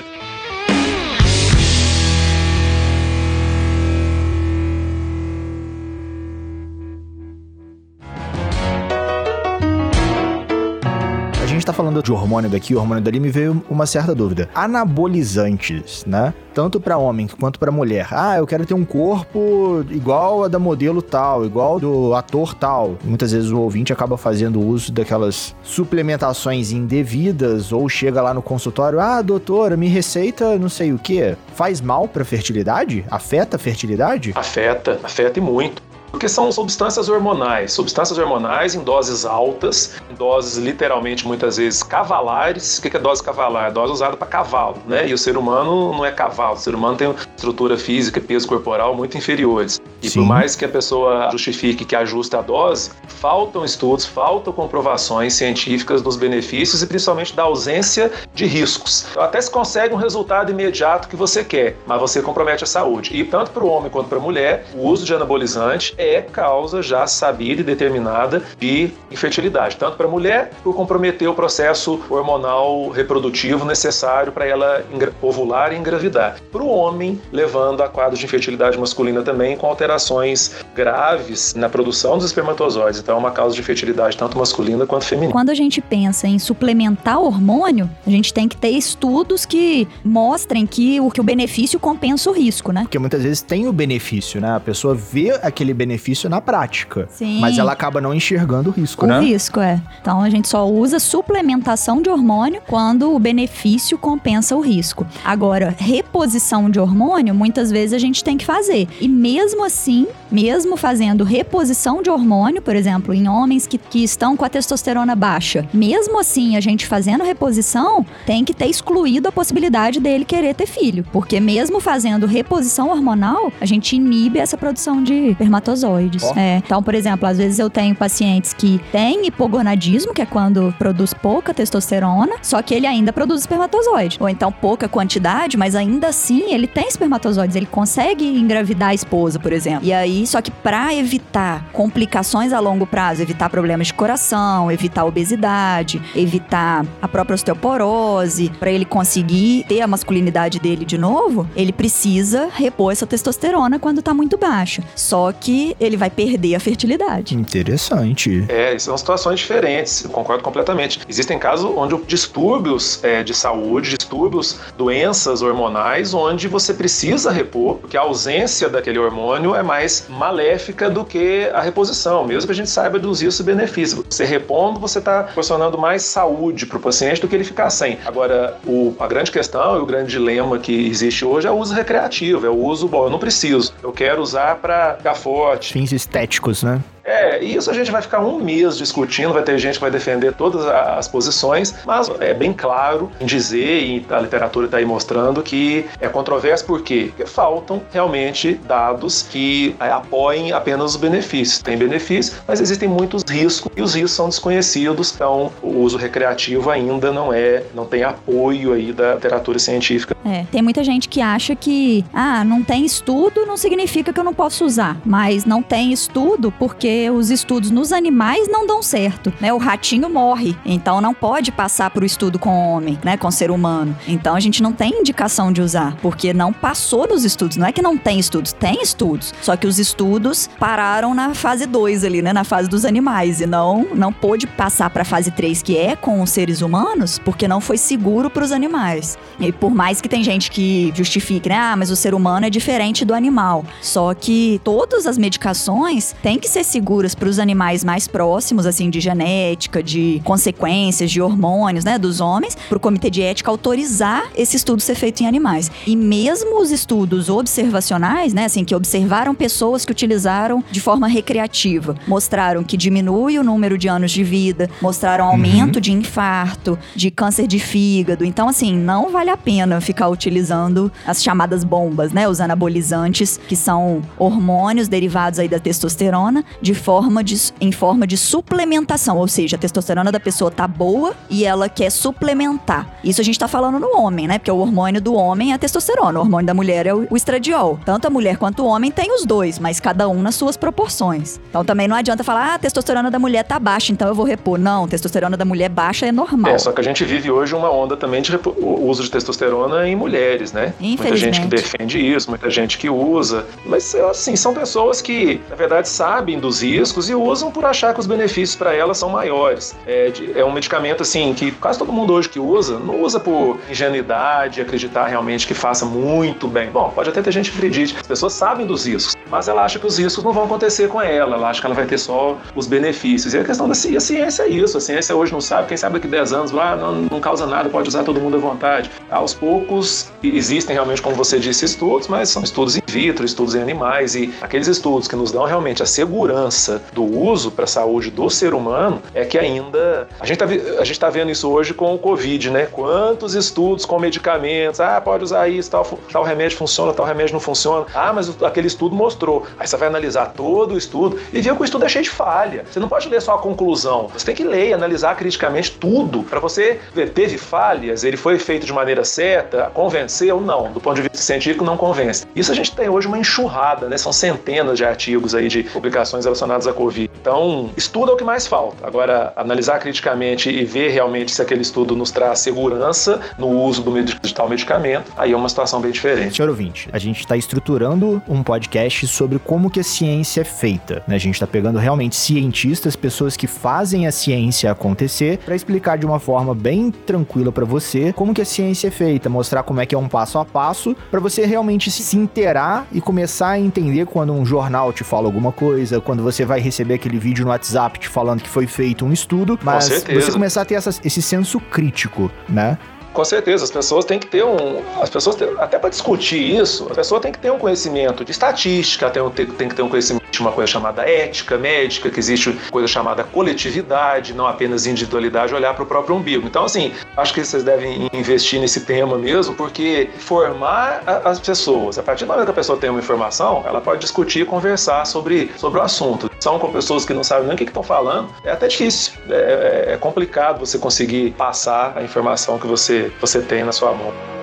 Tá falando de hormônio daqui, hormônio dali, me veio uma certa dúvida. Anabolizantes, né? Tanto para homem quanto para mulher. Ah, eu quero ter um corpo igual a da modelo tal, igual do ator tal. Muitas vezes o ouvinte acaba fazendo uso daquelas suplementações indevidas ou chega lá no consultório, ah, doutora, me receita não sei o que. Faz mal para fertilidade? Afeta a fertilidade? Afeta, afeta e muito. Porque são substâncias hormonais, substâncias hormonais em doses altas, em doses literalmente muitas vezes cavalares. O que é dose cavalar? É dose usada para cavalo, né? E o ser humano não é cavalo, o ser humano tem estrutura física e peso corporal muito inferiores. E Sim. por mais que a pessoa justifique que ajuste a dose, faltam estudos, faltam comprovações científicas dos benefícios e principalmente da ausência de riscos. Então, até se consegue um resultado imediato que você quer, mas você compromete a saúde. E tanto para o homem quanto para a mulher, o uso de anabolizante é causa já sabida e determinada de infertilidade. Tanto para a mulher, por comprometer o processo hormonal reprodutivo necessário para ela ovular e engravidar. Para o homem, levando a quadros de infertilidade masculina também, com alterações graves na produção dos espermatozoides. Então, é uma causa de infertilidade tanto masculina quanto feminina. Quando a gente pensa em suplementar hormônio, a gente tem que ter estudos que mostrem que o, que o benefício compensa o risco, né? Porque muitas vezes tem o benefício, né? A pessoa vê aquele benefício na prática. Sim. Mas ela acaba não enxergando o risco, o né? O risco, é. Então a gente só usa suplementação de hormônio quando o benefício compensa o risco. Agora, reposição de hormônio, muitas vezes a gente tem que fazer. E mesmo assim, mesmo fazendo reposição de hormônio, por exemplo, em homens que, que estão com a testosterona baixa, mesmo assim, a gente fazendo reposição, tem que ter excluído a possibilidade dele querer ter filho. Porque mesmo fazendo reposição hormonal, a gente inibe essa produção de espermatozoides. Oh. É. Então, por exemplo, às vezes eu tenho pacientes que têm hipogonadismo, que é quando produz pouca testosterona, só que ele ainda produz espermatozoide. Ou então pouca quantidade, mas ainda assim ele tem espermatozoides, ele consegue engravidar a esposa, por exemplo. E aí, só que para evitar complicações a longo prazo, evitar problemas de coração, evitar obesidade, evitar a própria osteoporose, para ele conseguir ter a masculinidade dele de novo, ele precisa repor essa testosterona quando tá muito baixa. Só que ele vai perder a fertilidade. Interessante. É, são situações diferentes, eu concordo completamente. Existem casos onde distúrbios é, de saúde, distúrbios, doenças hormonais, onde você precisa repor, porque a ausência daquele hormônio é mais maléfica do que a reposição, mesmo que a gente saiba dos riscos e benefícios. Você repondo, você está proporcionando mais saúde para o paciente do que ele ficar sem. Agora, o, a grande questão e o grande dilema que existe hoje é o uso recreativo, é o uso, bom, eu não preciso, eu quero usar para ficar forte. Fins estéticos, né? É, isso a gente vai ficar um mês discutindo, vai ter gente que vai defender todas as posições, mas é bem claro em dizer, e a literatura está aí mostrando, que é controverso por quê? Porque faltam realmente dados que é, apoiem apenas os benefícios. Tem benefícios, mas existem muitos riscos e os riscos são desconhecidos, então o uso recreativo ainda não é, não tem apoio aí da literatura científica. É, tem muita gente que acha que, ah, não tem estudo, não significa que eu não posso usar, mas não tem estudo porque os estudos nos animais não dão certo, né? O ratinho morre, então não pode passar para o estudo com homem, né? Com ser humano. Então a gente não tem indicação de usar, porque não passou nos estudos. Não é que não tem estudos, tem estudos. Só que os estudos pararam na fase 2 ali, né? Na fase dos animais e não não pôde passar para a fase 3, que é com os seres humanos, porque não foi seguro para os animais. E por mais que tem gente que justifique, né? Ah, mas o ser humano é diferente do animal. Só que todas as medicações têm que ser seguras seguras para os animais mais próximos, assim, de genética, de consequências, de hormônios, né, dos homens, para o comitê de ética autorizar esse estudo ser feito em animais. E mesmo os estudos observacionais, né, assim, que observaram pessoas que utilizaram de forma recreativa, mostraram que diminui o número de anos de vida, mostraram uhum. aumento uhum. de infarto, de câncer de fígado. Então, assim, não vale a pena ficar utilizando as chamadas bombas, né, os anabolizantes, que são hormônios derivados aí da testosterona, de forma de, em forma de suplementação, ou seja, a testosterona da pessoa tá boa e ela quer suplementar. Isso a gente tá falando no homem, né? Porque o hormônio do homem é a testosterona, o hormônio da mulher é o, o estradiol. Tanto a mulher quanto o homem tem os dois, mas cada um nas suas proporções. Então também não adianta falar, ah, a testosterona da mulher tá baixa, então eu vou repor. Não, a testosterona da mulher baixa é normal. É, só que a gente vive hoje uma onda também de o uso de testosterona em mulheres, né? Muita gente que defende isso, muita gente que usa. Mas, assim, são pessoas que, na verdade, sabem dos riscos e usam por achar que os benefícios para elas são maiores. É, é, um medicamento assim que quase todo mundo hoje que usa, não usa por ingenuidade, acreditar realmente que faça muito bem. Bom, pode até ter gente que acredite. As pessoas sabem dos riscos, mas ela acha que os riscos não vão acontecer com ela. Ela acha que ela vai ter só os benefícios. E a questão da ciência, ciência é isso. A ciência hoje não sabe. Quem sabe daqui 10 anos lá não, não causa nada, pode usar todo mundo à vontade. Aos poucos existem realmente, como você disse, estudos, mas são estudos vitro, estudos em animais e aqueles estudos que nos dão realmente a segurança do uso para a saúde do ser humano é que ainda a gente está tá vendo isso hoje com o Covid, né? Quantos estudos com medicamentos, ah, pode usar isso, tal, tal remédio funciona, tal remédio não funciona. Ah, mas aquele estudo mostrou. Aí você vai analisar todo o estudo e ver que o estudo é cheio de falha. Você não pode ler só a conclusão. Você tem que ler e analisar criticamente tudo para você ver teve falhas, ele foi feito de maneira certa, convenceu? Não. Do ponto de vista científico, não convence. Isso a gente tem hoje uma enxurrada, né? São centenas de artigos aí de publicações relacionadas à Covid. Então, estudo é o que mais falta. Agora, analisar criticamente e ver realmente se aquele estudo nos traz segurança no uso do tal medicamento, aí é uma situação bem diferente. Senhor ouvinte, a gente está estruturando um podcast sobre como que a ciência é feita. Né? A gente está pegando realmente cientistas, pessoas que fazem a ciência acontecer, para explicar de uma forma bem tranquila para você como que a ciência é feita, mostrar como é que é um passo a passo, para você realmente se inteirar e começar a entender quando um jornal te fala alguma coisa, quando você vai receber aquele vídeo no WhatsApp te falando que foi feito um estudo, mas você começar a ter essa, esse senso crítico, né? Com certeza, as pessoas têm que ter um. As pessoas, têm, até para discutir isso, a pessoa tem que ter um conhecimento de estatística, tem, tem que ter um conhecimento de uma coisa chamada ética médica, que existe coisa chamada coletividade, não apenas individualidade, olhar para o próprio umbigo. Então, assim, acho que vocês devem investir nesse tema mesmo, porque formar as pessoas, a partir do momento que a pessoa tem uma informação, ela pode discutir e conversar sobre, sobre o assunto. São com pessoas que não sabem nem o que estão falando, é até difícil, é, é, é complicado você conseguir passar a informação que você você tem na sua mão.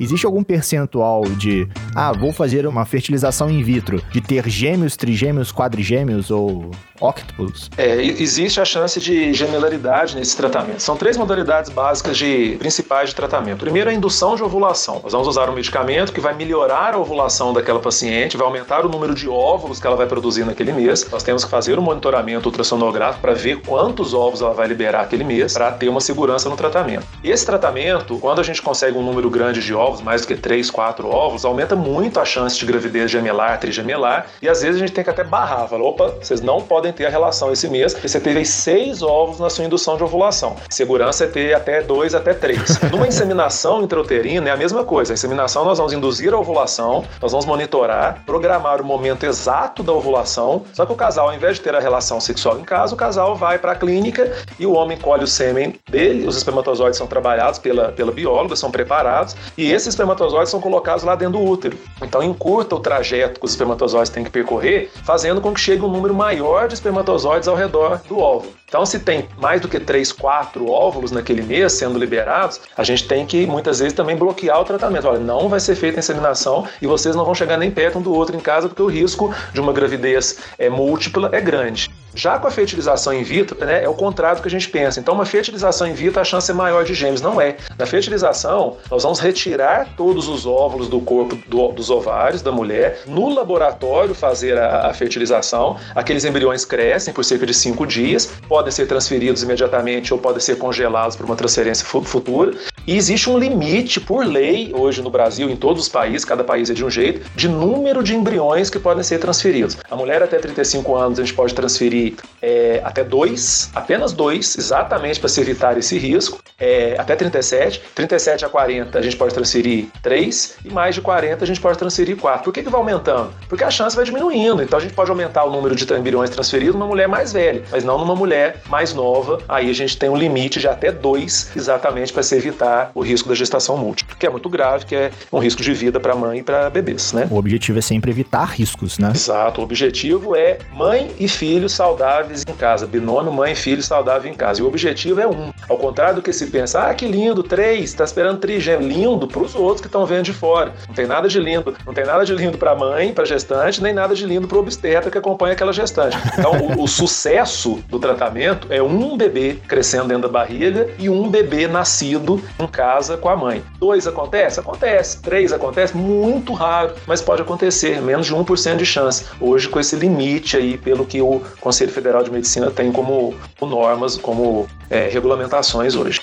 Existe algum percentual de, ah, vou fazer uma fertilização in vitro, de ter gêmeos, trigêmeos, quadrigêmeos ou octopus? É, existe a chance de gemelaridade nesse tratamento. São três modalidades básicas de principais de tratamento. Primeiro, a indução de ovulação. Nós vamos usar um medicamento que vai melhorar a ovulação daquela paciente, vai aumentar o número de óvulos que ela vai produzir naquele mês. Nós temos que fazer um monitoramento ultrassonográfico para ver quantos ovos ela vai liberar aquele mês, para ter uma segurança no tratamento. Esse tratamento, quando a gente consegue um número grande de ovos, mais do que 3, 4 ovos, aumenta muito a chance de gravidez gemelar, trigemelar, e às vezes a gente tem que até barrar, falar, opa, vocês não podem podem ter a relação esse mês, porque você teve seis ovos na sua indução de ovulação. Segurança é ter até dois, até três. Numa inseminação intrauterina é a mesma coisa. A inseminação nós vamos induzir a ovulação, nós vamos monitorar, programar o momento exato da ovulação. Só que o casal, ao invés de ter a relação sexual em casa, o casal vai para a clínica e o homem colhe o sêmen dele. Os espermatozoides são trabalhados pela, pela bióloga, são preparados e esses espermatozoides são colocados lá dentro do útero. Então encurta o trajeto que os espermatozoides têm que percorrer, fazendo com que chegue um número maior de espermatozoides ao redor do óvulo. Então, se tem mais do que 3, 4 óvulos naquele mês sendo liberados, a gente tem que muitas vezes também bloquear o tratamento. Olha, não vai ser feita inseminação e vocês não vão chegar nem perto um do outro em casa porque o risco de uma gravidez é, múltipla é grande. Já com a fertilização in vitro, né, é o contrário que a gente pensa. Então, uma fertilização in vitro, a chance é maior de gêmeos. Não é. Na fertilização, nós vamos retirar todos os óvulos do corpo do, dos ovários da mulher, no laboratório fazer a, a, fertilização. Aqueles embriões crescem por cerca de cinco dias, ser transferidos imediatamente ou podem ser congelados para uma transferência futura. E existe um limite, por lei, hoje no Brasil, em todos os países, cada país é de um jeito, de número de embriões que podem ser transferidos. A mulher até 35 anos, a gente pode transferir é, até dois, apenas dois, exatamente para se evitar esse risco. É, até 37, 37 a 40 a gente pode transferir três e mais de 40 a gente pode transferir quatro. Por que, que vai aumentando? Porque a chance vai diminuindo. Então a gente pode aumentar o número de embriões transferidos numa mulher mais velha, mas não numa mulher mais nova. Aí a gente tem um limite de até dois, exatamente para se evitar o risco da gestação múltipla, que é muito grave, que é um risco de vida para mãe e para bebês, né? O objetivo é sempre evitar riscos, né? Exato. O objetivo é mãe e filho saudáveis em casa, binômio mãe e filho saudável em casa. E o objetivo é um. Ao contrário do que se pensa, ah, que lindo, três, está esperando trigêmeo. Lindo para os outros que estão vendo de fora. Não tem nada de lindo. Não tem nada de lindo para a mãe, para a gestante, nem nada de lindo para o obstetra que acompanha aquela gestante. Então, o, o sucesso do tratamento é um bebê crescendo dentro da barriga e um bebê nascido em casa com a mãe. Dois acontece? Acontece. Três acontece? Muito raro, mas pode acontecer. Menos de 1% de chance. Hoje, com esse limite aí, pelo que o Conselho Federal de Medicina tem como, como normas, como é, regulamentações hoje.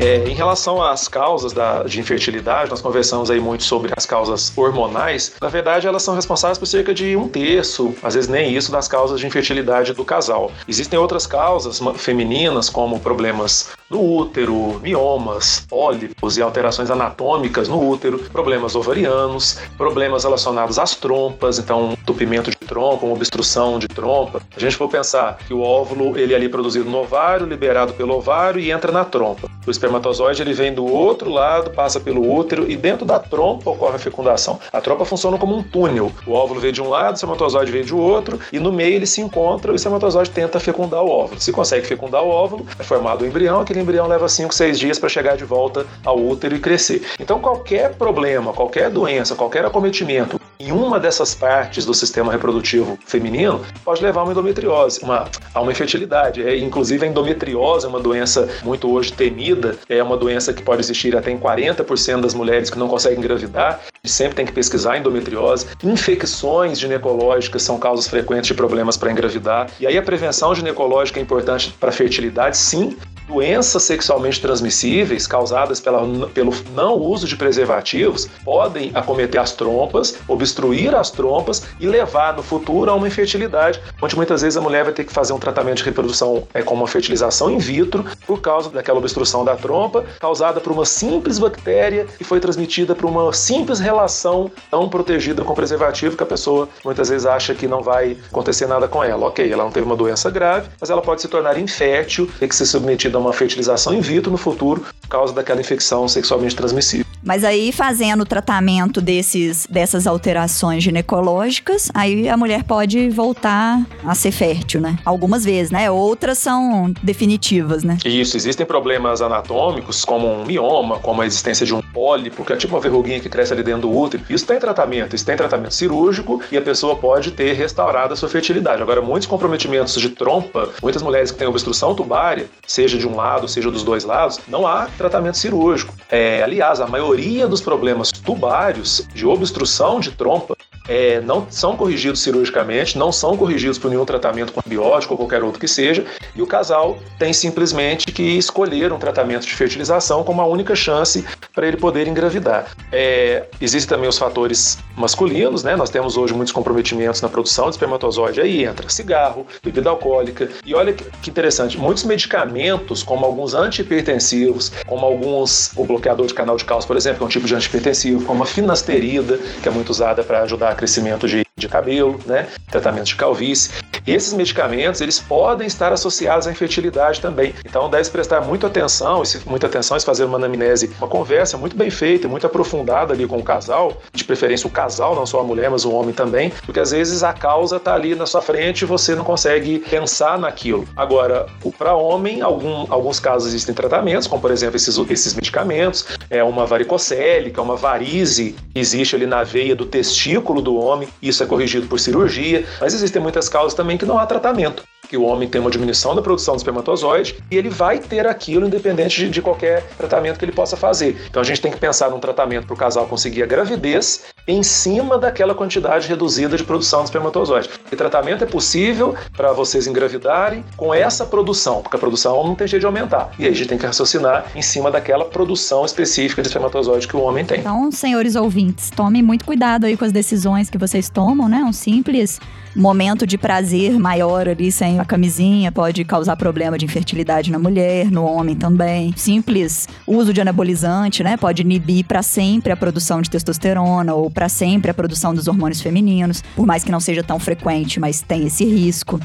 É, em relação às causas da, de infertilidade, nós conversamos aí muito sobre as causas hormonais. Na verdade, elas são responsáveis por cerca de um terço, às vezes nem isso, das causas de infertilidade do casal. Existem outras causas femininas, como problemas no útero, miomas, pólipos e alterações anatômicas no útero, problemas ovarianos, problemas relacionados às trompas, então entupimento de trompa, uma obstrução de trompa. A gente for pensar que o óvulo ele é ali produzido no ovário, liberado pelo ovário e entra na trompa. O espermatozoide ele vem do outro lado, passa pelo útero e dentro da trompa ocorre a fecundação. A trompa funciona como um túnel. O óvulo veio de um lado, o espermatozoide veio de outro e no meio ele se encontra e o espermatozoide tenta fecundar o óvulo. Se consegue fecundar o óvulo, é formado o embrião, aquele embrião leva 5, 6 dias para chegar de volta ao útero e crescer. Então qualquer problema, qualquer doença, qualquer acometimento em uma dessas partes do sistema reprodutivo feminino pode levar a uma endometriose, uma, a uma infertilidade. É, inclusive a endometriose é uma doença muito hoje temida, é uma doença que pode existir até em 40% das mulheres que não conseguem engravidar. A sempre tem que pesquisar endometriose. Infecções ginecológicas são causas frequentes de problemas para engravidar. E aí a prevenção ginecológica é importante para a fertilidade, sim, doenças sexualmente transmissíveis causadas pela, pelo não uso de preservativos podem acometer as trompas, obstruir as trompas e levar no futuro a uma infertilidade, onde muitas vezes a mulher vai ter que fazer um tratamento de reprodução é, com uma fertilização in vitro por causa daquela obstrução da trompa causada por uma simples bactéria que foi transmitida por uma simples relação não protegida com preservativo que a pessoa muitas vezes acha que não vai acontecer nada com ela. Ok, ela não teve uma doença grave, mas ela pode se tornar infértil, ter que ser submetida uma fertilização in vitro no futuro por causa daquela infecção sexualmente transmissível. Mas aí, fazendo o tratamento desses, dessas alterações ginecológicas, aí a mulher pode voltar a ser fértil, né? Algumas vezes, né? Outras são definitivas, né? Isso, existem problemas anatômicos, como um mioma, como a existência de um pólipo, que é tipo uma verruguinha que cresce ali dentro do útero. Isso tem tratamento, isso tem tratamento cirúrgico e a pessoa pode ter restaurado a sua fertilidade. Agora, muitos comprometimentos de trompa, muitas mulheres que têm obstrução tubária, seja de um lado, seja dos dois lados, não há tratamento cirúrgico. É, aliás, a maioria dos problemas tubários de obstrução de trompa é, não são corrigidos cirurgicamente, não são corrigidos por nenhum tratamento com antibiótico ou qualquer outro que seja, e o casal tem simplesmente que escolher um tratamento de fertilização como a única chance para ele poder engravidar. É, existem também os fatores masculinos, né? Nós temos hoje muitos comprometimentos na produção de espermatozoide, aí entra cigarro, bebida alcoólica, e olha que interessante, muitos medicamentos, como alguns antihipertensivos, como alguns, o bloqueador de canal de cálcio, por exemplo, que é um tipo de antihipertensivo, como a finasterida, que é muito usada para ajudar crescimento de, de cabelo, né? tratamento de calvície. Esses medicamentos eles podem estar associados à infertilidade também. Então deve -se prestar muita atenção, e muita atenção é fazer uma anamnese, uma conversa muito bem feita, muito aprofundada ali com o casal, de preferência o casal, não só a mulher, mas o homem também, porque às vezes a causa está ali na sua frente e você não consegue pensar naquilo. Agora, para homem, algum, alguns casos existem tratamentos, como por exemplo esses, esses medicamentos, é uma varicocélica, uma varize que existe ali na veia do testículo do homem, isso é corrigido por cirurgia, mas existem muitas causas também que não há tratamento que o homem tem uma diminuição da produção do espermatozoide e ele vai ter aquilo independente de, de, qualquer tratamento que ele possa fazer. Então a gente tem que pensar num tratamento para o casal conseguir a gravidez em cima daquela quantidade reduzida de produção de espermatozoide. E tratamento é possível para vocês engravidarem com essa produção, porque a produção não tem jeito de aumentar. E aí a gente tem que raciocinar em cima daquela produção específica de espermatozoide que o homem tem. Então, senhores ouvintes, tomem muito cuidado aí com as decisões que vocês tomam, né? Um simples momento de prazer maior ali sem a camisinha pode causar problema de infertilidade na mulher, no homem também. Simples uso de anabolizante, né, pode inibir para sempre a produção de testosterona ou para sempre a produção dos hormônios femininos, por mais que não seja tão frequente, mas tem esse risco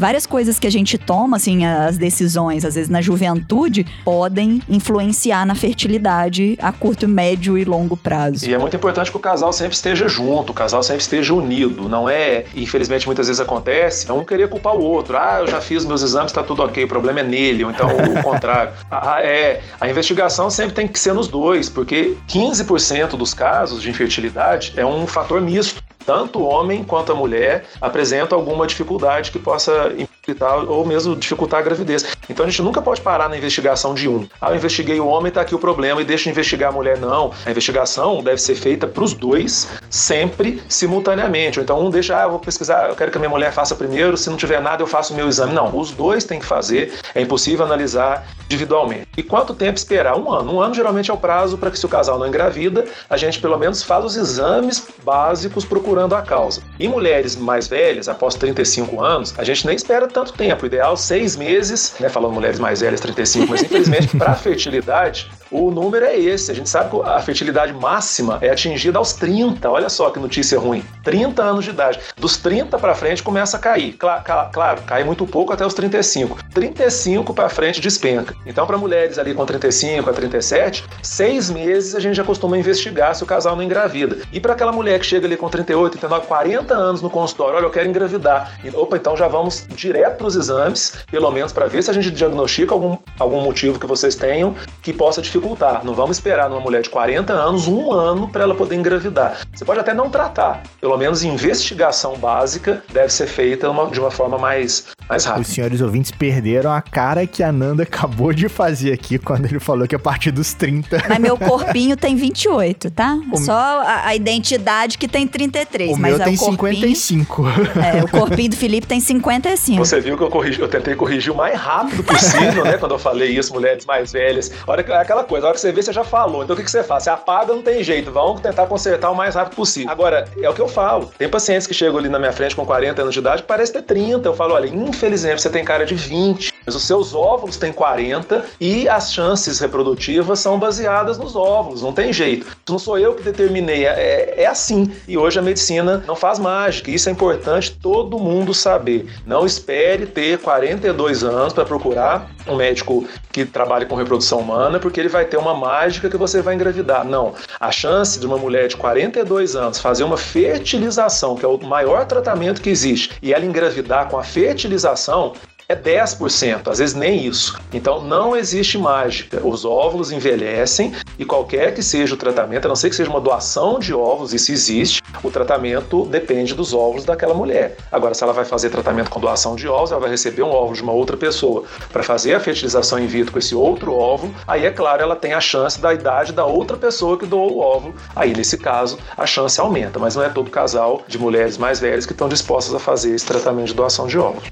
várias coisas que a gente toma, assim, as decisões, às vezes na juventude, podem influenciar na fertilidade a curto, médio e longo prazo. E é muito importante que o casal sempre esteja junto, o casal sempre esteja unido. Não é, infelizmente, muitas vezes acontece, um querer culpar o outro. Ah, eu já fiz meus exames, tá tudo ok, o problema é nele, ou então o contrário. Ah, é. A investigação sempre tem que ser nos dois, porque 15% dos casos de infertilidade é um fator misto tanto o homem quanto a mulher apresentam alguma dificuldade que possa implicar ou mesmo dificultar a gravidez. Então a gente nunca pode parar na investigação de um. Ah, eu investiguei o homem, está aqui o problema e deixa eu investigar a mulher. Não. A investigação deve ser feita para os dois, sempre simultaneamente. Então um deixa, ah, eu vou pesquisar, eu quero que a minha mulher faça primeiro, se não tiver nada eu faço o meu exame. Não, os dois têm que fazer, é impossível analisar individualmente. E quanto tempo esperar? Um ano. Um ano geralmente é o prazo para que, se o casal não engravida, a gente pelo menos faz os exames básicos procurando a causa. Em mulheres mais velhas, após 35 anos, a gente nem espera tanto tempo. O ideal, seis meses, né? Falando mulheres mais velhas, 35, mas infelizmente, para fertilidade, o número é esse. A gente sabe que a fertilidade máxima é atingida aos 30. Olha só que notícia ruim. 30 anos de idade. Dos 30 para frente começa a cair. Claro, cai muito pouco até os 35. 35 para frente despenca. Então, para mulheres ali com 35 a 37, seis meses a gente já costuma investigar se o casal não engravida. E para aquela mulher que chega ali com 38, 39, 40 anos no consultório, olha, eu quero engravidar. E, opa, então já vamos direto para os exames, pelo menos para ver se a gente diagnostica algum, algum motivo que vocês tenham que possa dificultar dificultar. Não vamos esperar numa mulher de 40 anos um ano para ela poder engravidar. Você pode até não tratar, pelo menos investigação básica deve ser feita uma, de uma forma mais, mais rápida. Os senhores ouvintes perderam a cara que a Nanda acabou de fazer aqui quando ele falou que a partir dos 30. Mas meu corpinho tem 28, tá? O Só a, a, identidade que tem 33. O mas meu é tem o corpinho, 55. É, o corpinho do Felipe tem 55. Você viu que eu, corrigi, eu tentei corrigir o mais rápido possível, né? Quando eu falei isso, mulheres mais velhas. Olha aquela coisa, a hora que você vê, você já falou. Então o que, que você faz? Você apaga, não tem jeito. Vamos tentar consertar o mais rápido possível. Agora, é o que eu falo. Tem pacientes que chegam ali na minha frente com 40 anos de idade, parece ter 30. Eu falo, olha, infelizmente você tem cara de 20. Mas os seus óvulos têm 40 e as chances reprodutivas são baseadas nos óvulos, não tem jeito. Não sou eu que determinei, é, é assim. E hoje a medicina não faz mágica. Isso é importante todo mundo saber. Não espere ter 42 anos para procurar um médico que trabalhe com reprodução humana, porque ele vai ter uma mágica que você vai engravidar. Não. A chance de uma mulher de 42 anos fazer uma fertilização, que é o maior tratamento que existe, e ela engravidar com a fertilização, é 10%, às vezes nem isso. Então não existe mágica. Os óvulos envelhecem e qualquer que seja o tratamento, a não ser que seja uma doação de óvulos, isso existe, o tratamento depende dos óvulos daquela mulher. Agora, se ela vai fazer tratamento com doação de óvulos, ela vai receber um óvulo de uma outra pessoa para fazer a fertilização in vitro com esse outro óvulo, aí é claro, ela tem a chance da idade da outra pessoa que doou o óvulo. Aí, nesse caso, a chance aumenta, mas não é todo casal de mulheres mais velhas que estão dispostas a fazer esse tratamento de doação de óvulos.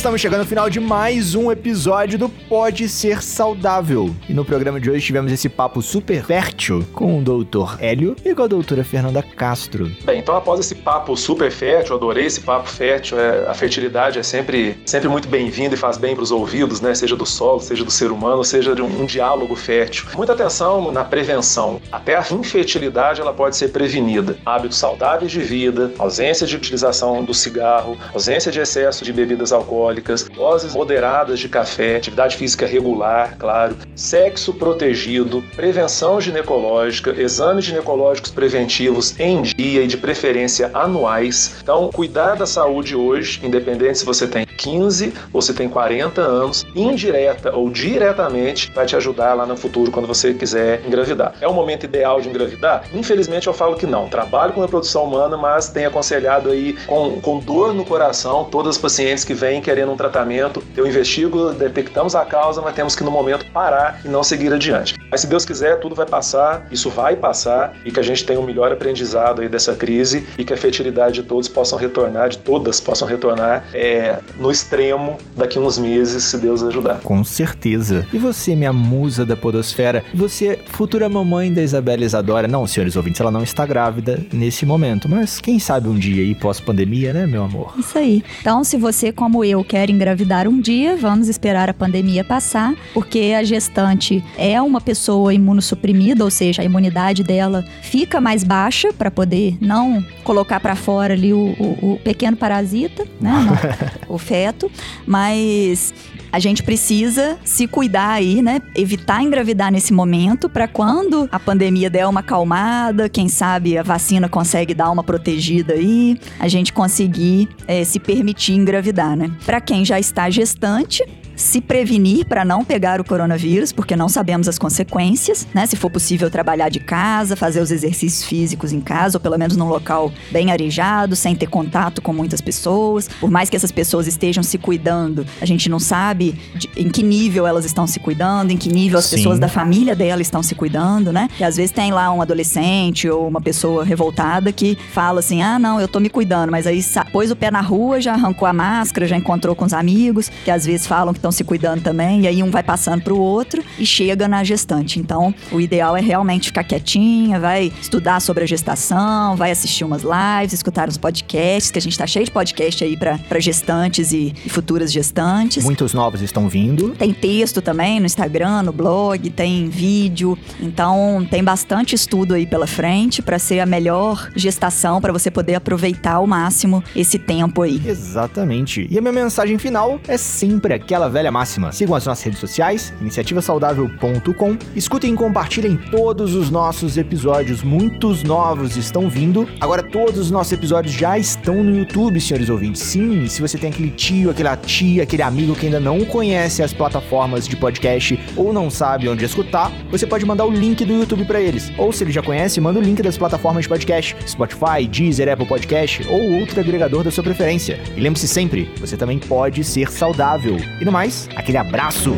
Estamos chegando ao final de mais um episódio do Pode Ser Saudável. E no programa de hoje tivemos esse papo super fértil com o doutor Hélio e com a doutora Fernanda Castro. Bem, então após esse papo super fértil, adorei esse papo fértil, é, a fertilidade é sempre, sempre muito bem-vinda e faz bem para os ouvidos, né? Seja do solo, seja do ser humano, seja de um, um diálogo fértil. Muita atenção na prevenção. Até a infertilidade ela pode ser prevenida. Hábitos saudáveis de vida, ausência de utilização do cigarro, ausência de excesso de bebidas alcoólicas, alcoólicas, doses moderadas de café, atividade física regular, claro, sexo protegido, prevenção ginecológica, exames ginecológicos preventivos em dia e de preferência anuais. Então, cuidar da saúde hoje, independente se você tem 15 ou se tem 40 anos, indireta ou diretamente, vai te ajudar lá no futuro quando você quiser engravidar. É o momento ideal de engravidar? Infelizmente eu falo que não. Trabalho com reprodução humana, mas tenho aconselhado aí com, com dor no coração todas as pacientes que vêm querendo um tratamento, eu investigo, detectamos a causa, mas temos que no momento parar e não seguir adiante. Mas se Deus quiser, tudo vai passar, isso vai passar e que a gente tenha um melhor aprendizado aí dessa crise e que a fertilidade de todos possam retornar, de todas possam retornar é, no extremo daqui uns meses, se Deus ajudar. Com certeza. E você, minha musa da podosfera, você, futura mamãe da Isabela Isadora, não, senhores ouvintes, ela não está grávida nesse momento, mas quem sabe um dia aí pós-pandemia, né, meu amor? Isso aí. Então, se você, como eu, quer engravidar um dia, vamos esperar a pandemia passar, porque a gestante é uma pessoa imunossuprimida, ou seja, a imunidade dela fica mais baixa para poder não colocar para fora ali o, o, o, pequeno parasita, né, o feto, mas a gente precisa se cuidar aí, né? Evitar engravidar nesse momento para quando a pandemia der uma acalmada, quem sabe a vacina consegue dar uma protegida aí, a gente conseguir é, se permitir engravidar, né? Para quem já está gestante, se prevenir para não pegar o coronavírus, porque não sabemos as consequências, né? Se for possível trabalhar de casa, fazer os exercícios físicos em casa, ou pelo menos num local bem arejado, sem ter contato com muitas pessoas. Por mais que essas pessoas estejam se cuidando, a gente não sabe de, em que nível elas estão se cuidando, em que nível as Sim. pessoas da família dela estão se cuidando, né? E às vezes tem lá um adolescente ou uma pessoa revoltada que fala assim: ah, não, eu tô me cuidando, mas aí pôs o pé na rua, já arrancou a máscara, já encontrou com os amigos, que às vezes falam que estão se cuidando também, e aí um vai passando pro outro e chega na gestante. Então, o ideal é realmente ficar quietinha, vai estudar sobre a gestação, vai assistir umas lives, escutar uns podcasts, que a gente tá cheio de podcast aí pra pra gestantes e, e futuras gestantes. Muitos novos estão vindo. Tem texto também no Instagram, no blog, tem vídeo. Então, tem bastante estudo aí pela frente para ser a melhor gestação para você poder aproveitar ao máximo esse tempo aí. Exatamente. E a minha mensagem final é sempre aquela velha máxima. Sigam as nossas redes sociais, iniciativasaudável.com. Escutem e compartilhem todos os nossos episódios. Muitos novos estão vindo. Agora todos os nossos episódios já estão no YouTube, senhores ouvintes. Sim, se você tem aquele tio, aquela tia, aquele amigo que ainda não conhece as plataformas de podcast ou não sabe onde escutar, você pode mandar o link do YouTube para eles. Ou se ele já conhece, manda o link das plataformas de podcast, Spotify, Deezer, Apple Podcast ou outro agregador da sua preferência. E lembre-se sempre, você também pode ser saudável. E no mais, aquele abraço.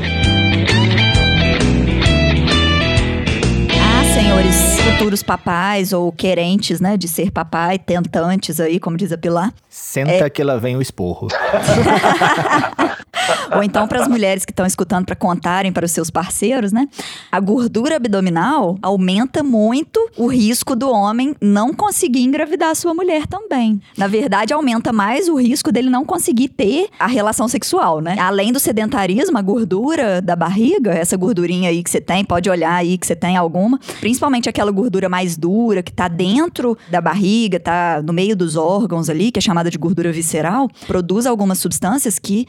Ah, senhores futuros papais ou querentes, né, de ser papai, tentantes aí, como diz a Pilar. Senta que lá vem o esporro. Ou então para as mulheres que estão escutando para contarem para os seus parceiros, né? A gordura abdominal aumenta muito o risco do homem não conseguir engravidar a sua mulher também. Na verdade, aumenta mais o risco dele não conseguir ter a relação sexual, né? Além do sedentarismo, a gordura da barriga, essa gordurinha aí que você tem, pode olhar aí que você tem alguma, principalmente aquela gordura mais dura que tá dentro da barriga, tá no meio dos órgãos ali, que é chamada de gordura visceral, produz algumas substâncias que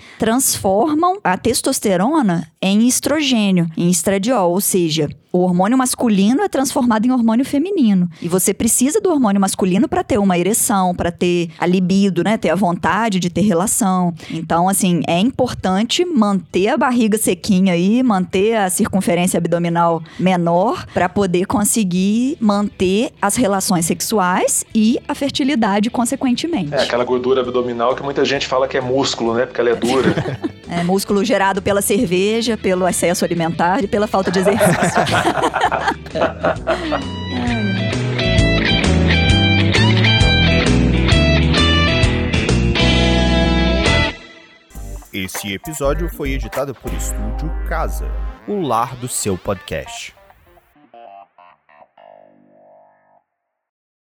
transformam a testosterona em estrogênio, em estradiol, ou seja, o hormônio masculino é transformado em hormônio feminino. E você precisa do hormônio masculino para ter uma ereção, para ter a libido, né? Ter a vontade de ter relação. Então, assim, é importante manter a barriga sequinha aí, manter a circunferência abdominal menor, para poder conseguir manter as relações sexuais e a fertilidade, consequentemente. É aquela gordura abdominal que muita gente fala que é músculo, né? Porque ela é dura. É músculo gerado pela cerveja, pelo excesso alimentar e pela falta de exercício. Esse episódio foi editado por Estúdio Casa, o lar do seu podcast.